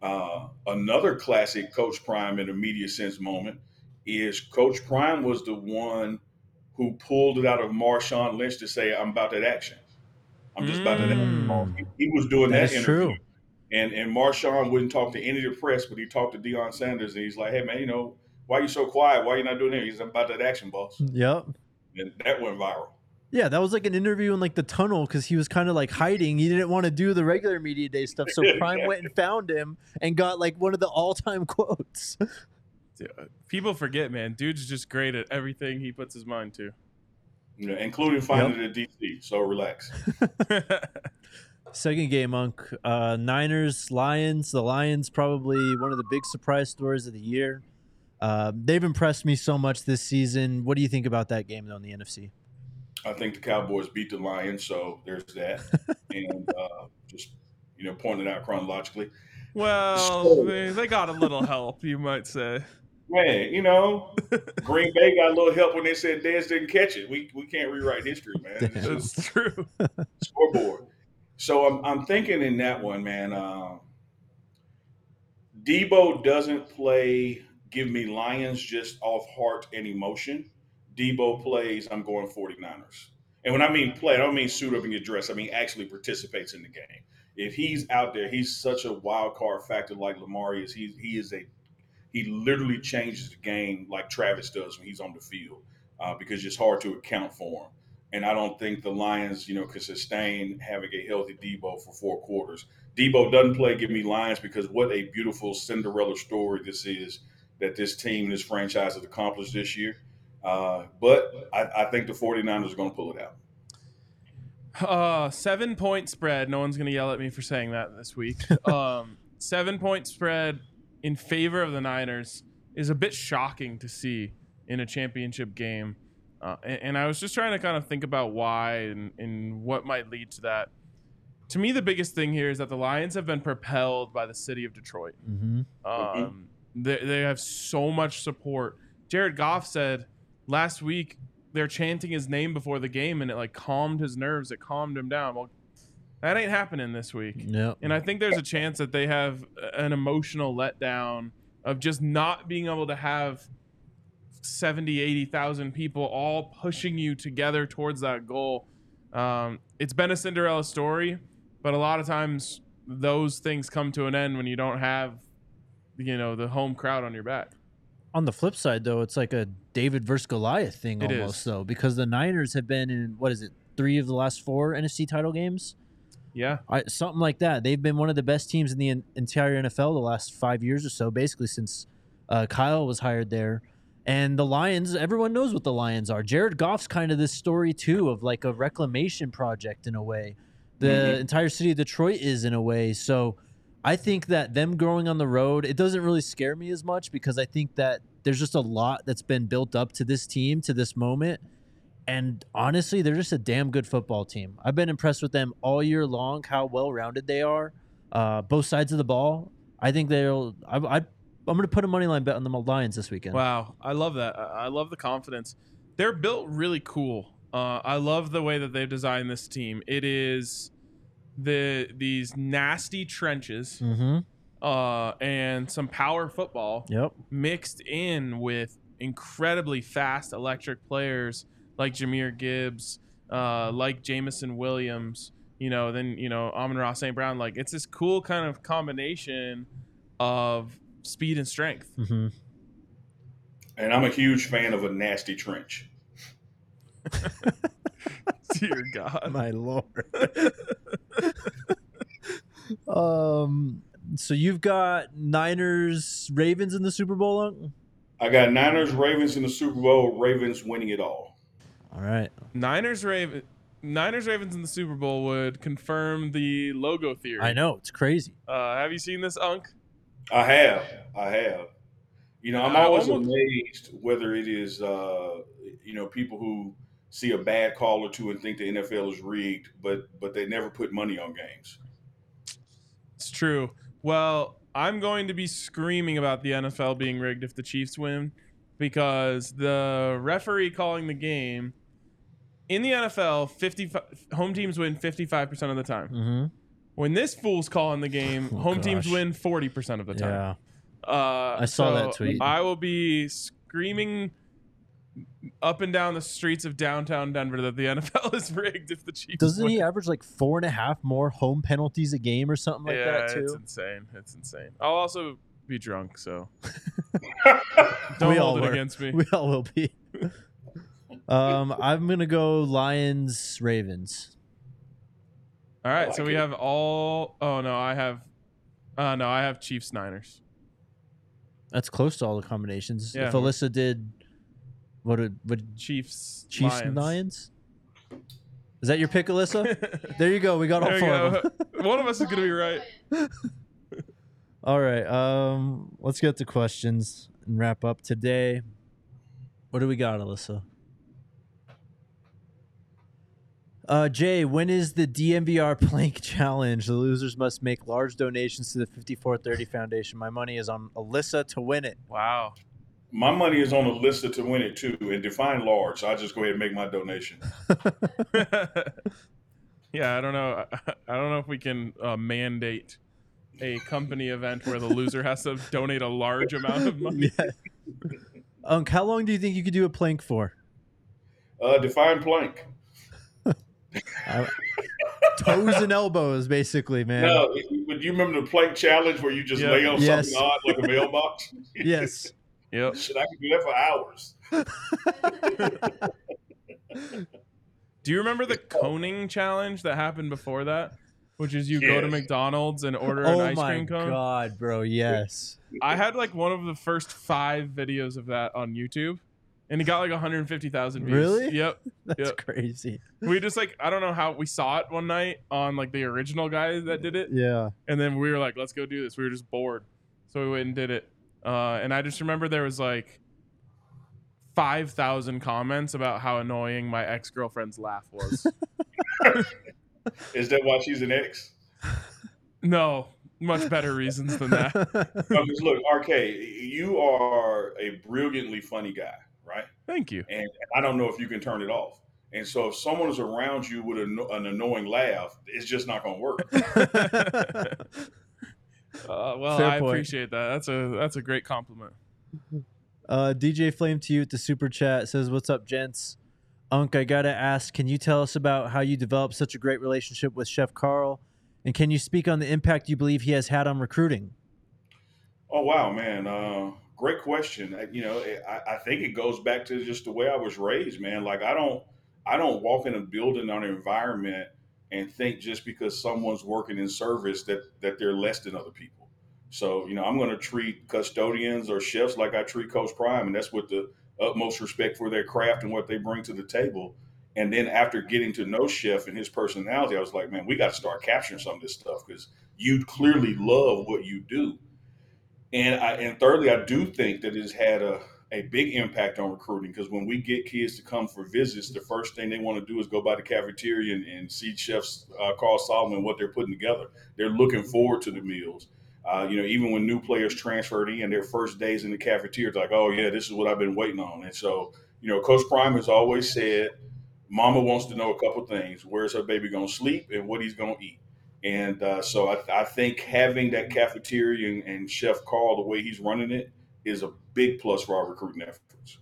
Uh, another classic Coach Prime in a media sense moment is Coach Prime was the one who pulled it out of Marshawn Lynch to say, "I'm about that action. I'm just about that." action." Mm. He, he was doing That interview. true. And and Marshawn wouldn't talk to any of the press, but he talked to Deion Sanders, and he's like, "Hey man, you know why you so quiet? Why you not doing it?" He's about that action, boss, Yep. and that went viral. Yeah, that was like an interview in like the tunnel because he was kind of like hiding. He didn't want to do the regular media day stuff, so Prime went and found him and got like one of the all-time quotes. Dude, People forget, man. Dude's just great at everything he puts his mind to. You know, including finding it at DC. So relax. Second game, Monk. Uh, Niners, Lions. The Lions probably one of the big surprise stories of the year. Uh, they've impressed me so much this season. What do you think about that game though in the NFC? I think the Cowboys beat the Lions, so there's that. and uh, just you know, pointing it out chronologically. well, So- they, they got a little help, you might say. Man, you know, Green Bay got a little help when they said Dez didn't catch it. We we can't rewrite history, man. It's Damn. just true. scoreboard. So I'm I'm thinking in that one, man. Uh, Deebo doesn't play. Give me Lions just off heart and emotion. Deebo plays. I'm going 49ers. And when I mean play, I don't mean suit up and get dressed. I mean actually participates in the game. If he's out there, he's such a wild card factor like Lamar is. He he is a he literally changes the game like Travis does when he's on the field uh, because it's hard to account for him. And I don't think the Lions, you know, could sustain having a healthy Deebo for four quarters. Deebo doesn't play. Give me Lions because what a beautiful Cinderella story this is that this team, this franchise has accomplished this year. Uh, but I, I think the 49ers are going to pull it out. Uh, seven point spread. No one's gonna yell at me for saying that this week. Um, seven point spread in favor of the Niners is a bit shocking to see in a championship game. Uh, and, and I was just trying to kind of think about why and, and what might lead to that. To me, the biggest thing here is that the Lions have been propelled by the city of Detroit. Mm-hmm. Um, they, they have so much support. Jared Goff said last week they're chanting his name before the game and it like calmed his nerves. It calmed him down. Well, that ain't happening this week. Yep. And I think there's a chance that they have an emotional letdown of just not being able to have 70, 80,000 people all pushing you together towards that goal. Um, it's been a Cinderella story, but a lot of times those things come to an end when you don't have, you know, the home crowd on your back. On the flip side, though, it's like a David versus Goliath thing It almost, is. though, because the Niners have been in what is it, three of the last four NFC title games, Yeah. I, something like that. They've been one of the best teams in the en- entire NFL the last five years or so, basically since uh, Kyle was hired there. And the Lions, everyone knows what the Lions are. Jared Goff's kind of this story too of like a reclamation project in a way. The Mhm. entire city of Detroit is in a way. So I think that them growing on the road, it doesn't really scare me as much because I think that there's just a lot that's been built up to this team to this moment. And honestly, they're just a damn good football team. I've been impressed with them all year long, how well rounded they are, uh, both sides of the ball. I think they'll. I, I, I'm going to put a money line bet on the Lions this weekend. Wow, I love that. I I love the confidence. They're built really cool. Uh, I love the way that they've designed this team. It is the these nasty trenches Mm-hmm. uh, and some power football Yep. mixed in with incredibly fast electric players like Jahmyr Gibbs, uh, like Jameson Williams. You know, then you know Amon-Ra St. Brown. Like it's this cool kind of combination of speed and strength. hmm And I'm a huge fan of a nasty trench. Dear God. My lord. um. So you've got Niners, Ravens in the Super Bowl. I got Niners, Ravens in the Super Bowl. Ravens winning it all. All right. Niners Raven Niners Ravens in the Super Bowl would confirm the logo theory. I know it's crazy. Uh, have you seen this, Unk? I have, I have. You know, I'm always almost- amazed whether it is, uh, you know, people who see a bad call or two and think the NFL is rigged, but but they never put money on games. It's true. Well, I'm going to be screaming about the NFL being rigged if the Chiefs win because the referee calling the game in the NFL, 55 home teams win 55% of the time. Mm-hmm. When this fool's calling the game, Oh, home teams win 40% of the time. Yeah. Uh, I saw that tweet. I will be screaming up and down the streets of downtown Denver that the NFL is rigged if the Chiefs Doesn't win. he average like four and a half more home penalties a game or something like yeah, that too? it's insane. It's insane. I'll also be drunk, so don't We hold it were. against me. We all will be. Um, I'm gonna go Lions, Ravens. All right, like so we it. have all. Oh no, I have. Uh, no, I have Chiefs Niners. That's close to all the combinations. Yeah. If Alyssa did, what did what Chiefs. Chiefs Lions. Lions? Is that your pick, Alyssa? there you go. We got all There we four of them. One of us is gonna be right. All right. Um, let's get to questions and wrap up today. What do we got, Alyssa? Uh, Jay, when is the DNVR plank challenge? The losers must make large donations to the 5430 Foundation. My money is on Alyssa to win it. Wow. My money is on Alyssa to win it too, and define large. So I just go ahead and make my donation. yeah, I don't know. I, I don't know if we can uh, mandate a company event where the loser has to donate a large amount of money. yeah. Unc, how long do you think you could do a plank for? Uh, define plank. Toes and elbows, basically, man. No, but you remember the plank challenge where you just Yeah. lay on Yes. something odd like a mailbox? Yes. Yep. Shit, I could do that for hours. Do you remember the coning challenge that happened before that? Which is you go to McDonald's and order an Oh ice cream cone. god, bro! Yes. I had like one of the first five videos of that on YouTube, and it got like 150,000 views. Really? Yep. That's Yep. crazy. We just like I don't know how we saw it one night on like the original guy that did it, Yeah. and then we were like, let's go do this. We were just bored, so we went and did it. Uh, and I just remember there was like 5,000 comments about how annoying my ex girlfriend's laugh was. Is that why she's an ex? no, much better reasons than that. No, 'cause look, RK, you are a brilliantly funny guy, right? Thank you. And I don't know if you can turn it off. And so if someone is around you with an, an annoying laugh, it's just not going to work. Uh, well, Fair I point. appreciate that. That's a that's a great compliment. uh, DJ Flame to you at the super chat says, "What's up, gents? Unc, I gotta ask, can you tell us about how you developed such a great relationship with Chef Carl, and can you speak on the impact you believe he has had on recruiting?" Oh wow, man! Uh, great question. Uh, You know, I, I think it goes back to just the way I was raised, man. Like I don't, I don't walk in a building or an environment and think just because someone's working in service that that they're less than other people. So you know, I'm going to treat custodians or chefs like I treat Coach Prime, and that's with the utmost respect for their craft and what they bring to the table. And then after getting to know Chef and his personality, I was like, man, we got to start capturing some of this stuff because you clearly love what you do. And I, and thirdly, I do think that it's had a, a big impact on recruiting because when we get kids to come for visits, the first thing they want to do is go by the cafeteria and, and see chefs uh, Carl Solomon what they're putting together. They're looking forward to the meals. Uh, you know, even when new players transferred in, their first days in the cafeteria, it's like, oh yeah, this is what I've been waiting on. And so, you know, Coach Prime has always said, Mama wants to know a couple things: where's her baby going to sleep and what he's going to eat. And uh, so I, I think having that cafeteria and, and Chef Carl, the way he's running it, is a big plus for our recruiting efforts.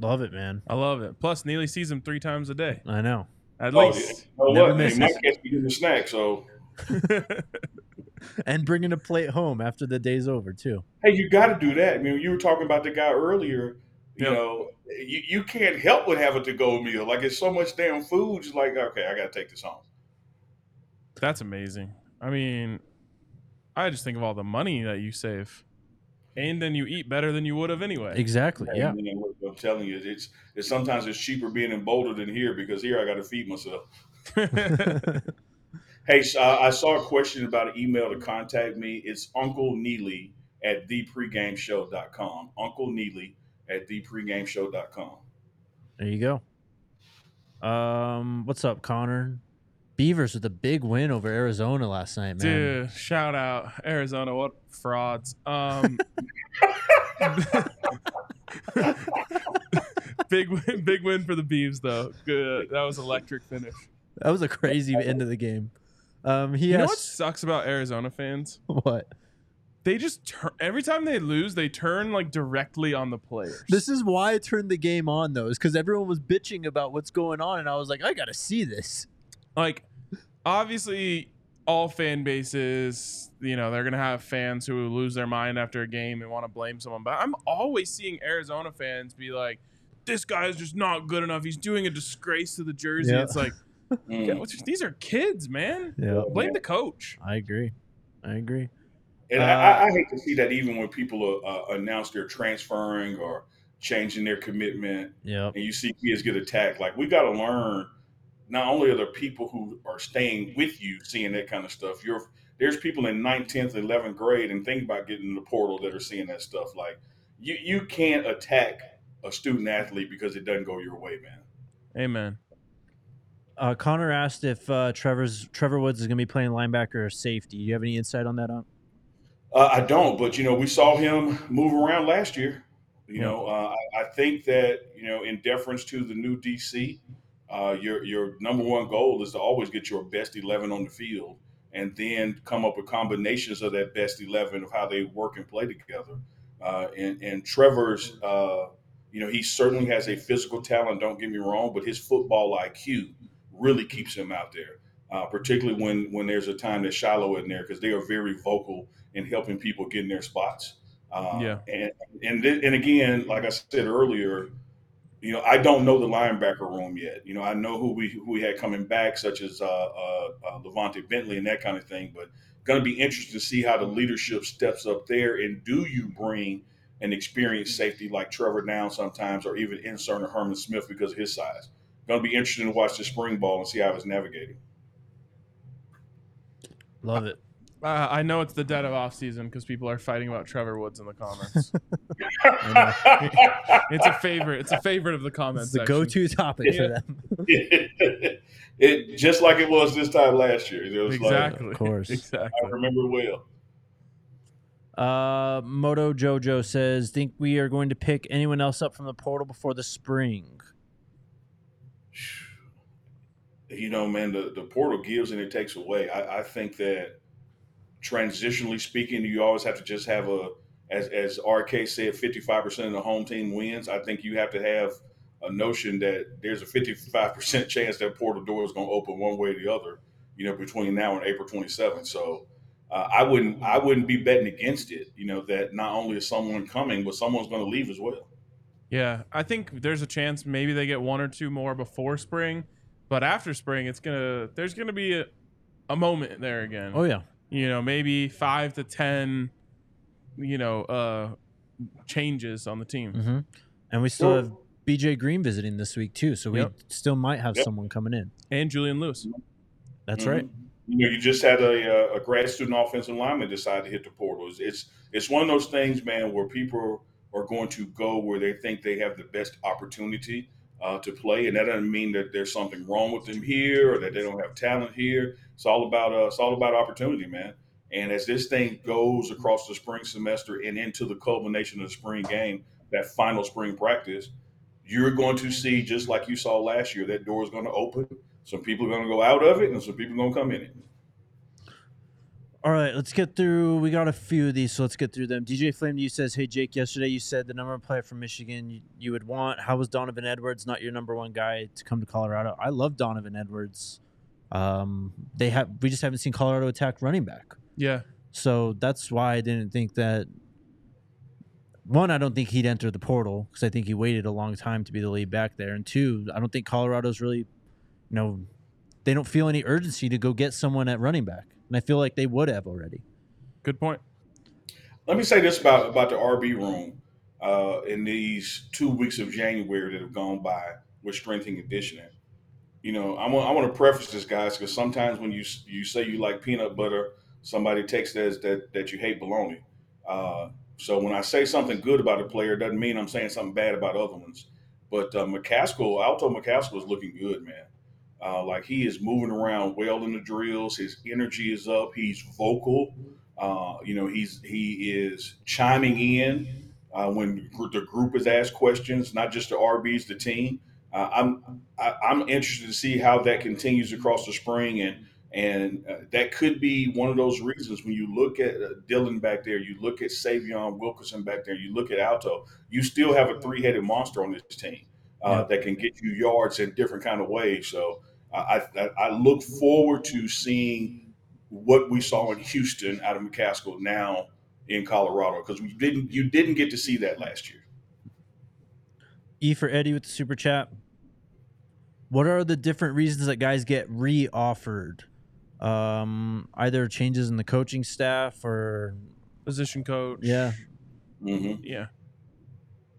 Love it, man. I love it. Plus, Neely sees him three times a day, I know. at Oh, least. You know Never what? He misses. might catch me getting a snack, so and bringing a plate home after the day's over too. Hey, you got to do that. I mean, you were talking about the guy earlier. You Yep. know, you, you can't help but have a to-go meal. Like it's so much damn food. It's like, okay, I got to take this home. That's amazing. I mean, I just think of all the money that you save, and then you eat better than you would have anyway. Exactly. Yeah. And, you know, what I'm telling you, it's it's sometimes it's cheaper being in Boulder than here because here I got to feed myself. Hey, so, uh, I saw a question about an email to contact me. It's Uncle Neely at thepregameshow.com. Uncle Neely at thepregameshow.com. There you go. Um, what's up, Connor? Beavers with a big win over Arizona last night, man. Dude, shout out Arizona! What frauds? Um, big win, big win for the Beavs though. Good, that was electric finish. That was a crazy end of the game. Um, he You know what sucks about Arizona fans? what? They just turn every time they lose, they turn like directly on the players. This is why I turned the game on, though, is because everyone was bitching about what's going on, and I was like, I gotta see this. Like obviously all fan bases you know they're gonna have fans who lose their mind after a game and want to blame someone but i'm always seeing arizona fans be like this guy is just not good enough he's doing a disgrace to the jersey Yeah. it's like Mm. yeah, what's- these are kids man Yeah, blame the coach I agree. I agree. And Uh, I, I hate to see that even when people uh, uh, announce they're transferring or changing their commitment, Yep. and you see kids get attacked. Like we got to learn. Not only are there people who are staying with you seeing that kind of stuff. You're there's people in 9th, 10th, 11th grade and think about getting in the portal that are seeing that stuff. Like you you can't attack a student athlete because it doesn't go your way, man. amen Uh, Connor asked if uh, Trevor's Trevor Woods is gonna be playing linebacker or safety. Do you have any insight on that? On Uh, I don't, but you know, we saw him move around last year. You Yeah. know, uh, I, I think that you know, in deference to the new DC, uh, your your number one goal is to always get your best eleven on the field, and then come up with combinations of that best eleven of how they work and play together. Uh, and and Trevor's, uh, you know, he certainly has a physical talent. Don't get me wrong, but his football IQ really keeps him out there. Uh, particularly when when there's a time that Shilo in there because they are very vocal in helping people get in their spots. Uh, Yeah. And and th- and again, like I said earlier, you know, I don't know the linebacker room yet. You know, I know who we who we had coming back, such as uh, uh, uh, LaVonta Bentley and that kind of thing. But going to be interesting to see how the leadership steps up there. And do you bring an experienced safety like Trevor down sometimes, or even insert a Herman Smith because of his size? Going to be interesting to watch the spring ball and see how it's navigating. love it. Uh, i know it's the dead of off season because people are fighting about trevor woods in the comments it's a favorite it's a favorite of the comments It's the section. go-to topic for them. it just like it was this time last year. It was exactly Of course. exactly I remember well. Uh, Moto Jojo says, "Think we are going to pick anyone else up from the portal before the spring?" You know, man, the, the portal gives and it takes away. I, I think that transitionally speaking, you always have to just have a as as RK said, fifty five percent of the home team wins. I think you have to have a notion that there's a fifty five percent chance that portal door is going to open one way or the other. You know, between now and April twenty seventh. So. Uh, I wouldn't. I wouldn't be betting against it. You know that not only is someone coming, but someone's going to leave as well. Yeah, I think there's a chance maybe they get one or two more before spring, but after spring, it's gonna there's gonna be a, a moment there again. Oh yeah, You know, maybe five to ten, you know, uh, changes on the team. hmm and we still Well- have BJ Green visiting this week too, so we Yep. still might have Yep. someone coming in. And Julian Lewis. That's Mhm. right. You know, you just had a, uh, a grad student offensive lineman decide to hit the portal. It's, it's it's one of those things, man, where people are going to go where they think they have the best opportunity uh, to play, and that doesn't mean that there's something wrong with them here or that they don't have talent here. It's all about uh, it's all about opportunity, man. And as this thing goes across the spring semester and into the culmination of the spring game, that final spring practice, you're going to see just like you saw last year, that door is going to open. Some people are going to go out of it, and some people are going to come in it. All right, let's get through. We got a few of these, so let's get through them. DJ Flame, you says, "Hey Jake, yesterday you said the number one player from Michigan you, you would want. How was Donovan Edwards not your number one guy to come to Colorado? I love Donovan Edwards. Um, they have we just haven't seen Colorado attack running back. Yeah. So that's why I didn't think that. One, I don't think he'd enter the portal because I think he waited a long time to be the lead back there. And two, I don't think Colorado's really, you know, they don't feel any urgency to go get someone at running back. And I feel like they would have already. Good point. Let me say this about about the RB room uh, in these two weeks of January that have gone by with strength and conditioning. You know, I want I want to preface this, guys, because sometimes when you you say you like peanut butter, somebody takes that as that that you hate bologna. Uh, so when I say something good about a player, it doesn't mean I'm saying something bad about other ones. But uh, McCaskill, Alton McCaskill is looking good, man. Uh, like he is moving around well in the drills. His energy is up. He's vocal. Uh, you know, he's he is chiming in uh, when the group is asked questions, not just the RBs, the team. Uh, I'm I, am i am interested to see how that continues across the spring and and uh, that could be one of those reasons when you look at uh, Dylan back there, you look at Sy'veon Wilkerson back there, you look at Alton, you still have a three headed monster on this team uh, yeah. that can get you yards in different kind of ways. So I, I, I, look forward to seeing what we saw in Houston out of McCaskill now in Colorado because we didn't you didn't get to see that last year. E for Eddie with the super chat. What are the different reasons that guys get re-offered? um, either changes in the coaching staff or position coach. Yeah. Mm-hmm. Yeah.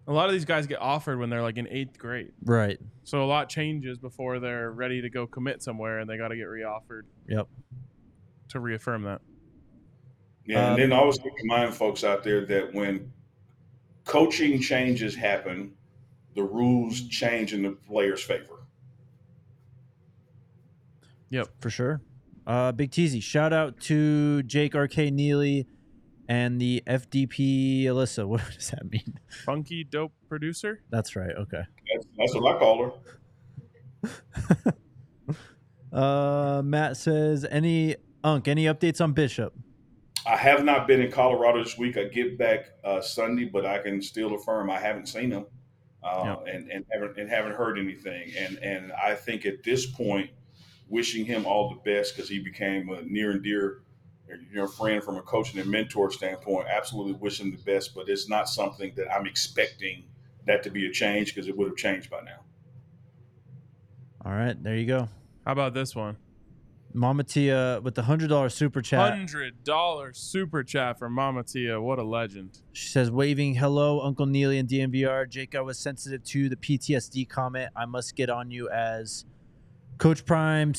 A lot of these guys get offered when they're like in eighth grade. Right. So a lot changes before they're ready to go commit somewhere and they got to get re-offered. Yep. To reaffirm that. Yeah, um, and then always keep in mind, folks out there, that when coaching changes happen, the rules change in the player's favor. Yep, for sure. Uh, Big Teasy, shout out to Jake R.K. Neely and the FDP Alyssa. What does that mean? Funky dope producer? That's right. Okay. That's, that's what I call her. uh, Matt says, any Unc, any updates on Bishop? I have not been in Colorado this week. I get back uh, Sunday, but I can still affirm I haven't seen him uh, yep. and, and haven't and haven't heard anything. And and I think at this point – wishing him all the best because he became a near and dear you know, friend from a coaching and mentor standpoint. Absolutely wish him the best, but it's not something that I'm expecting that to be a change because it would have changed by now. All right, there you go. How about this one? Mama Tia with the hundred dollar super chat. Hundred dollar super chat from Mama Tia. What a legend. She says, "Waving hello, Uncle Neely and DNVR. Jake, I was sensitive to the PTSD comment. I must get on you as Coach Prime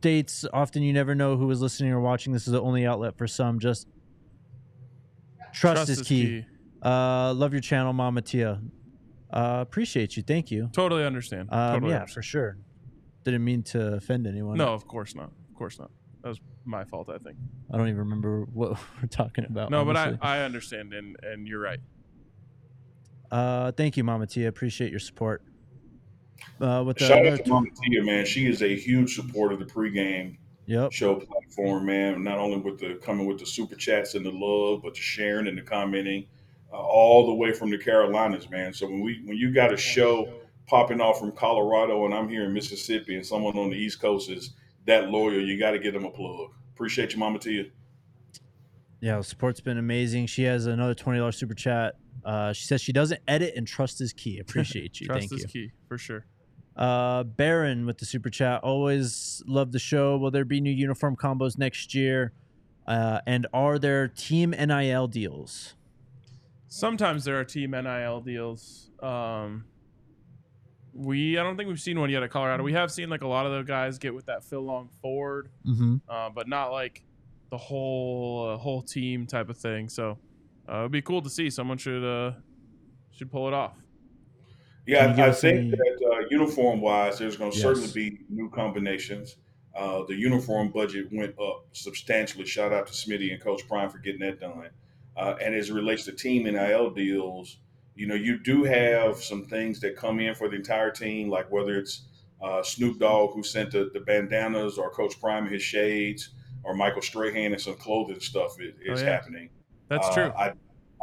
states often you never know who is listening or watching. This is the only outlet for some. Just trust, trust is, is key. key. Uh, love your channel, Mama Tia. Uh, appreciate you. Thank you. Totally understand. Um, totally yeah, understand. for sure. Didn't mean to offend anyone. No, of course not. Of course not. That was my fault, I think. I don't even remember what we're talking about. No, honestly. but I, I understand, and, and you're right. Uh, thank you, Mama Tia. Appreciate your support. Uh, with the Shout out to Mama Tia, man. She is a huge supporter of the pregame yep. show platform, man. Not only with the coming with the super chats and the love, but the sharing and the commenting, uh, all the way from the Carolinas, man. So when we when you got a show popping off from Colorado and I'm here in Mississippi and someone on the East Coast is that loyal, you got to give them a plug. Appreciate you, Mama Tia. Yeah, support's been amazing. She has another twenty dollars super chat. Uh, she says she doesn't edit and trust is key. Appreciate you. Thank you. Trust Thank is you. key for sure. Uh, Baron with the super chat. Always love the show. Will there be new uniform combos next year? Uh, and are there team NIL deals? Sometimes there are team NIL deals. Um, we I don't think we've seen one yet at Colorado. We have seen like a lot of the guys get with that Phil Long Ford, mm-hmm. uh, but not like the whole uh, whole team type of thing. So uh, it'd be cool to see. Someone should uh, should pull it off. Yeah, I, I think any... that uh, uniform wise, there's going to yes. certainly be new combinations. Uh, the uniform budget went up substantially. Shout out to Smitty and Coach Prime for getting that done. Uh, and as it relates to team NIL deals, you know, you do have some things that come in for the entire team, like whether it's uh, Snoop Dogg who sent the, the, bandanas, or Coach Prime his shades, or Michael Strahan and some clothing stuff is, is oh, yeah. happening. That's uh, true. I,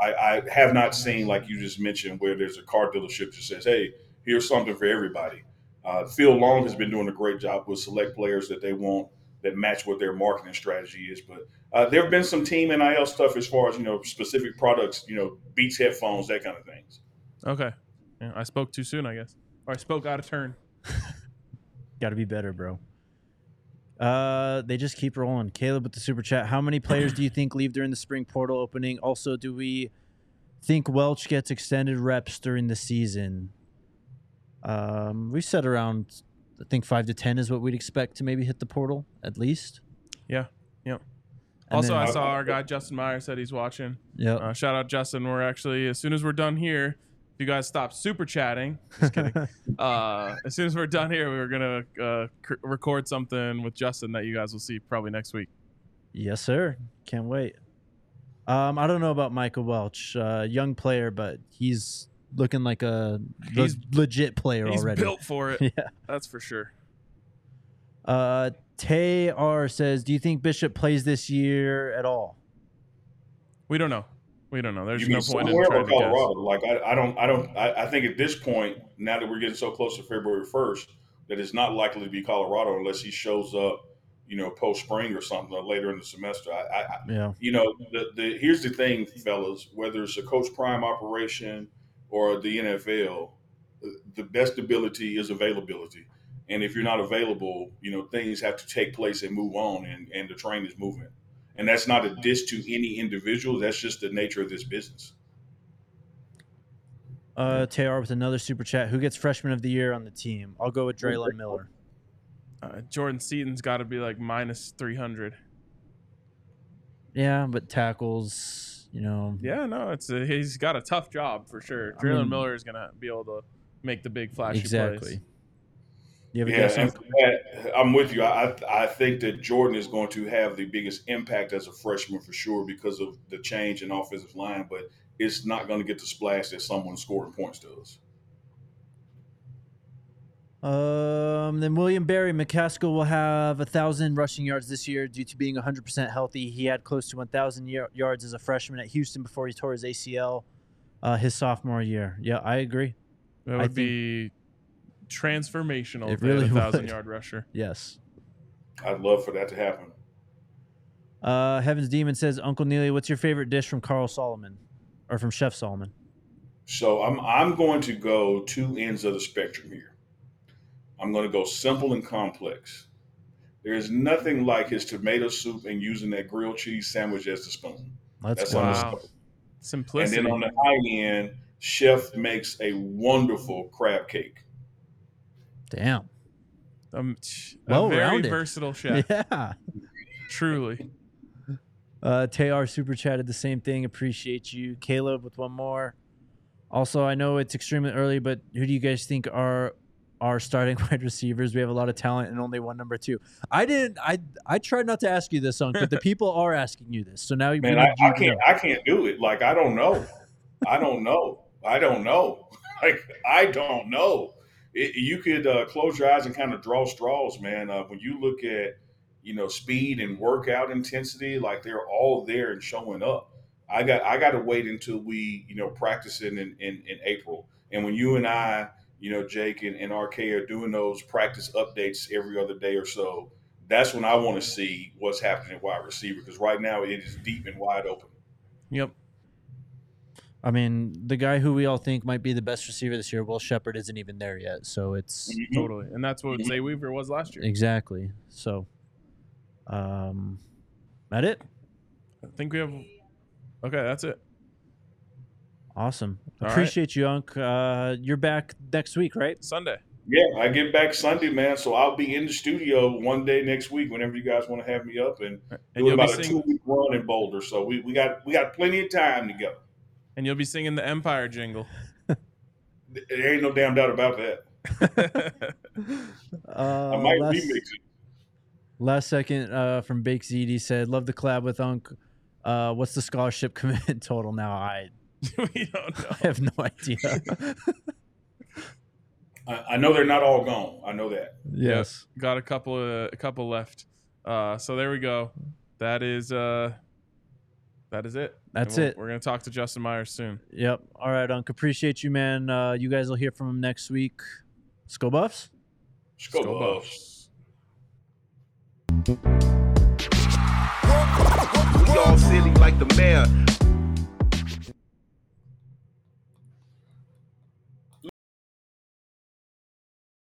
I, I, have not seen, like you just mentioned, where there's a car dealership that says, hey, here's something for everybody. Uh, Phil Long has been doing a great job with select players that they want that match what their marketing strategy is. But uh, there have been some team NIL stuff as far as you know specific products, you know, Beats headphones, that kind of things. Okay. Yeah, I spoke too soon, I guess, or I spoke out of turn. Got to be better, bro. Uh, they just keep rolling. Caleb with the super chat. How many players do you think leave during the spring portal opening? Also, do we think Welch gets extended reps during the season? Um, we said around, I think five to ten is what we'd expect to maybe hit the portal at least. Yeah, yeah. And also, then- I saw our guy Justin Meyer said he's watching. yeah. Uh, shout out Justin. We're actually as soon as we're done here, you guys stop super chatting, just kidding. uh, as soon as we're done here, we were gonna uh, c- record something with Justin that you guys will see probably next week. Yes, sir. Can't wait. Um, I don't know about Michael Welch, uh, young player, but he's looking like a le- legit player He's already. built for it. yeah. That's for sure. Uh, Tay R says, "Do you think Bishop plays this year at all?" We don't know. We don't know. There's you no mean point in trying or to guess. Colorado? Like I, I don't, I don't, I, I think at this point, now that we're getting so close to February first, that it's not likely to be Colorado unless he shows up, you know, post spring or something or later in the semester. I, I, I Yeah. you know, the, the here's the thing, fellas. Whether it's a Coach Prime operation or the NFL, the best ability is availability. And if you're not available, you know, things have to take place and move on, and, and the train is moving. And that's not a diss to any individual. That's just the nature of this business. Uh, Tay R with another super chat. Who gets Freshman of the Year on the team? I'll go with Drelon Miller. Uh, Jordan Seaton's got to be like minus 300. Yeah, but tackles, you know. Yeah, no, it's a, he's got a tough job for sure. I mean- Miller is gonna be able to make the big flashy exactly. plays. You have a Yeah, guess? and Unc? for that, I'm with you. I I think that Jordan is going to have the biggest impact as a freshman for sure because of the change in offensive line, but it's not going to get the splash that someone scoring points does. Um, then William Barry McCaskill will have a thousand rushing yards this year due to being 100% healthy. He had close to 1,000 y- yards as a freshman at Houston before he tore his ACL uh, his sophomore year. Yeah, I agree. That I would think- be transformational. It if they had really a thousand would. yard rusher. Yes. I'd love for that to happen. Uh, Heaven's Demon says, Uncle Neely, what's your favorite dish from Carl Solomon or from Chef Solomon? So I'm I'm going to go two ends of the spectrum here. I'm going to go simple and complex. There is nothing like his tomato soup and using that grilled cheese sandwich as the spoon. Let's That's go. on the Wow. stove. And then on the high end, Chef makes a wonderful crab cake. Damn. um, ch- a Well very rounded. versatile chef. Yeah. Truly. Uh, Tayar super chatted the same thing. Appreciate you. Caleb with one more. Also, I know it's extremely early, but who do you guys think are our starting wide receivers? We have a lot of talent and only one number two. I didn't. I I tried not to ask you this, Unc, but the people are asking you this. So now you Man, I, I can't I can't do it. Like I don't know. I don't know. I don't know. Like I don't know. It, you could uh, close your eyes and kind of draw straws, man. Uh, when you look at you know speed and workout intensity, like they're all there and showing up. I got I got to wait until we you know practice it in, in in April. And when you and I, you know, Jake and, and RK are doing those practice updates every other day or so, that's when I want to see what's happening at wide receiver because right now it is deep and wide open. Yep. I mean, the guy who we all think might be the best receiver this year, Will Sheppard, isn't even there yet. So it's Mhm. Totally. And that's what Mhm. Zay Weaver was last year. exactly. So, um, that it. I think we have. Okay, that's it. Awesome. All right. Appreciate you, Unc. Uh, you're back next week, right? Sunday. Yeah, I get back Sunday, man. So I'll be in the studio one day next week whenever you guys want to have me up and, And do about a two week run in Boulder. So we, we got we got plenty of time together. And you'll be singing the Empire jingle. There ain't no damn doubt about that. Uh, I might last, remix it. last second uh, from Bake Zed said, "Love the collab with Unc. Uh, what's the scholarship commitment total now? I, we don't know. I have no idea. I, I know they're not all gone. I know that. yes. Got a couple of a couple left. Uh, so there we go. That is uh, that is it. That's we'll- it. We're gonna talk to Justin Myers soon. Yep. All right, Unc. Appreciate you, man. Uh, you guys will hear from him next week. Sko Buffs. Let's go, Go Buffs. Buffs. We all silly like the mayor.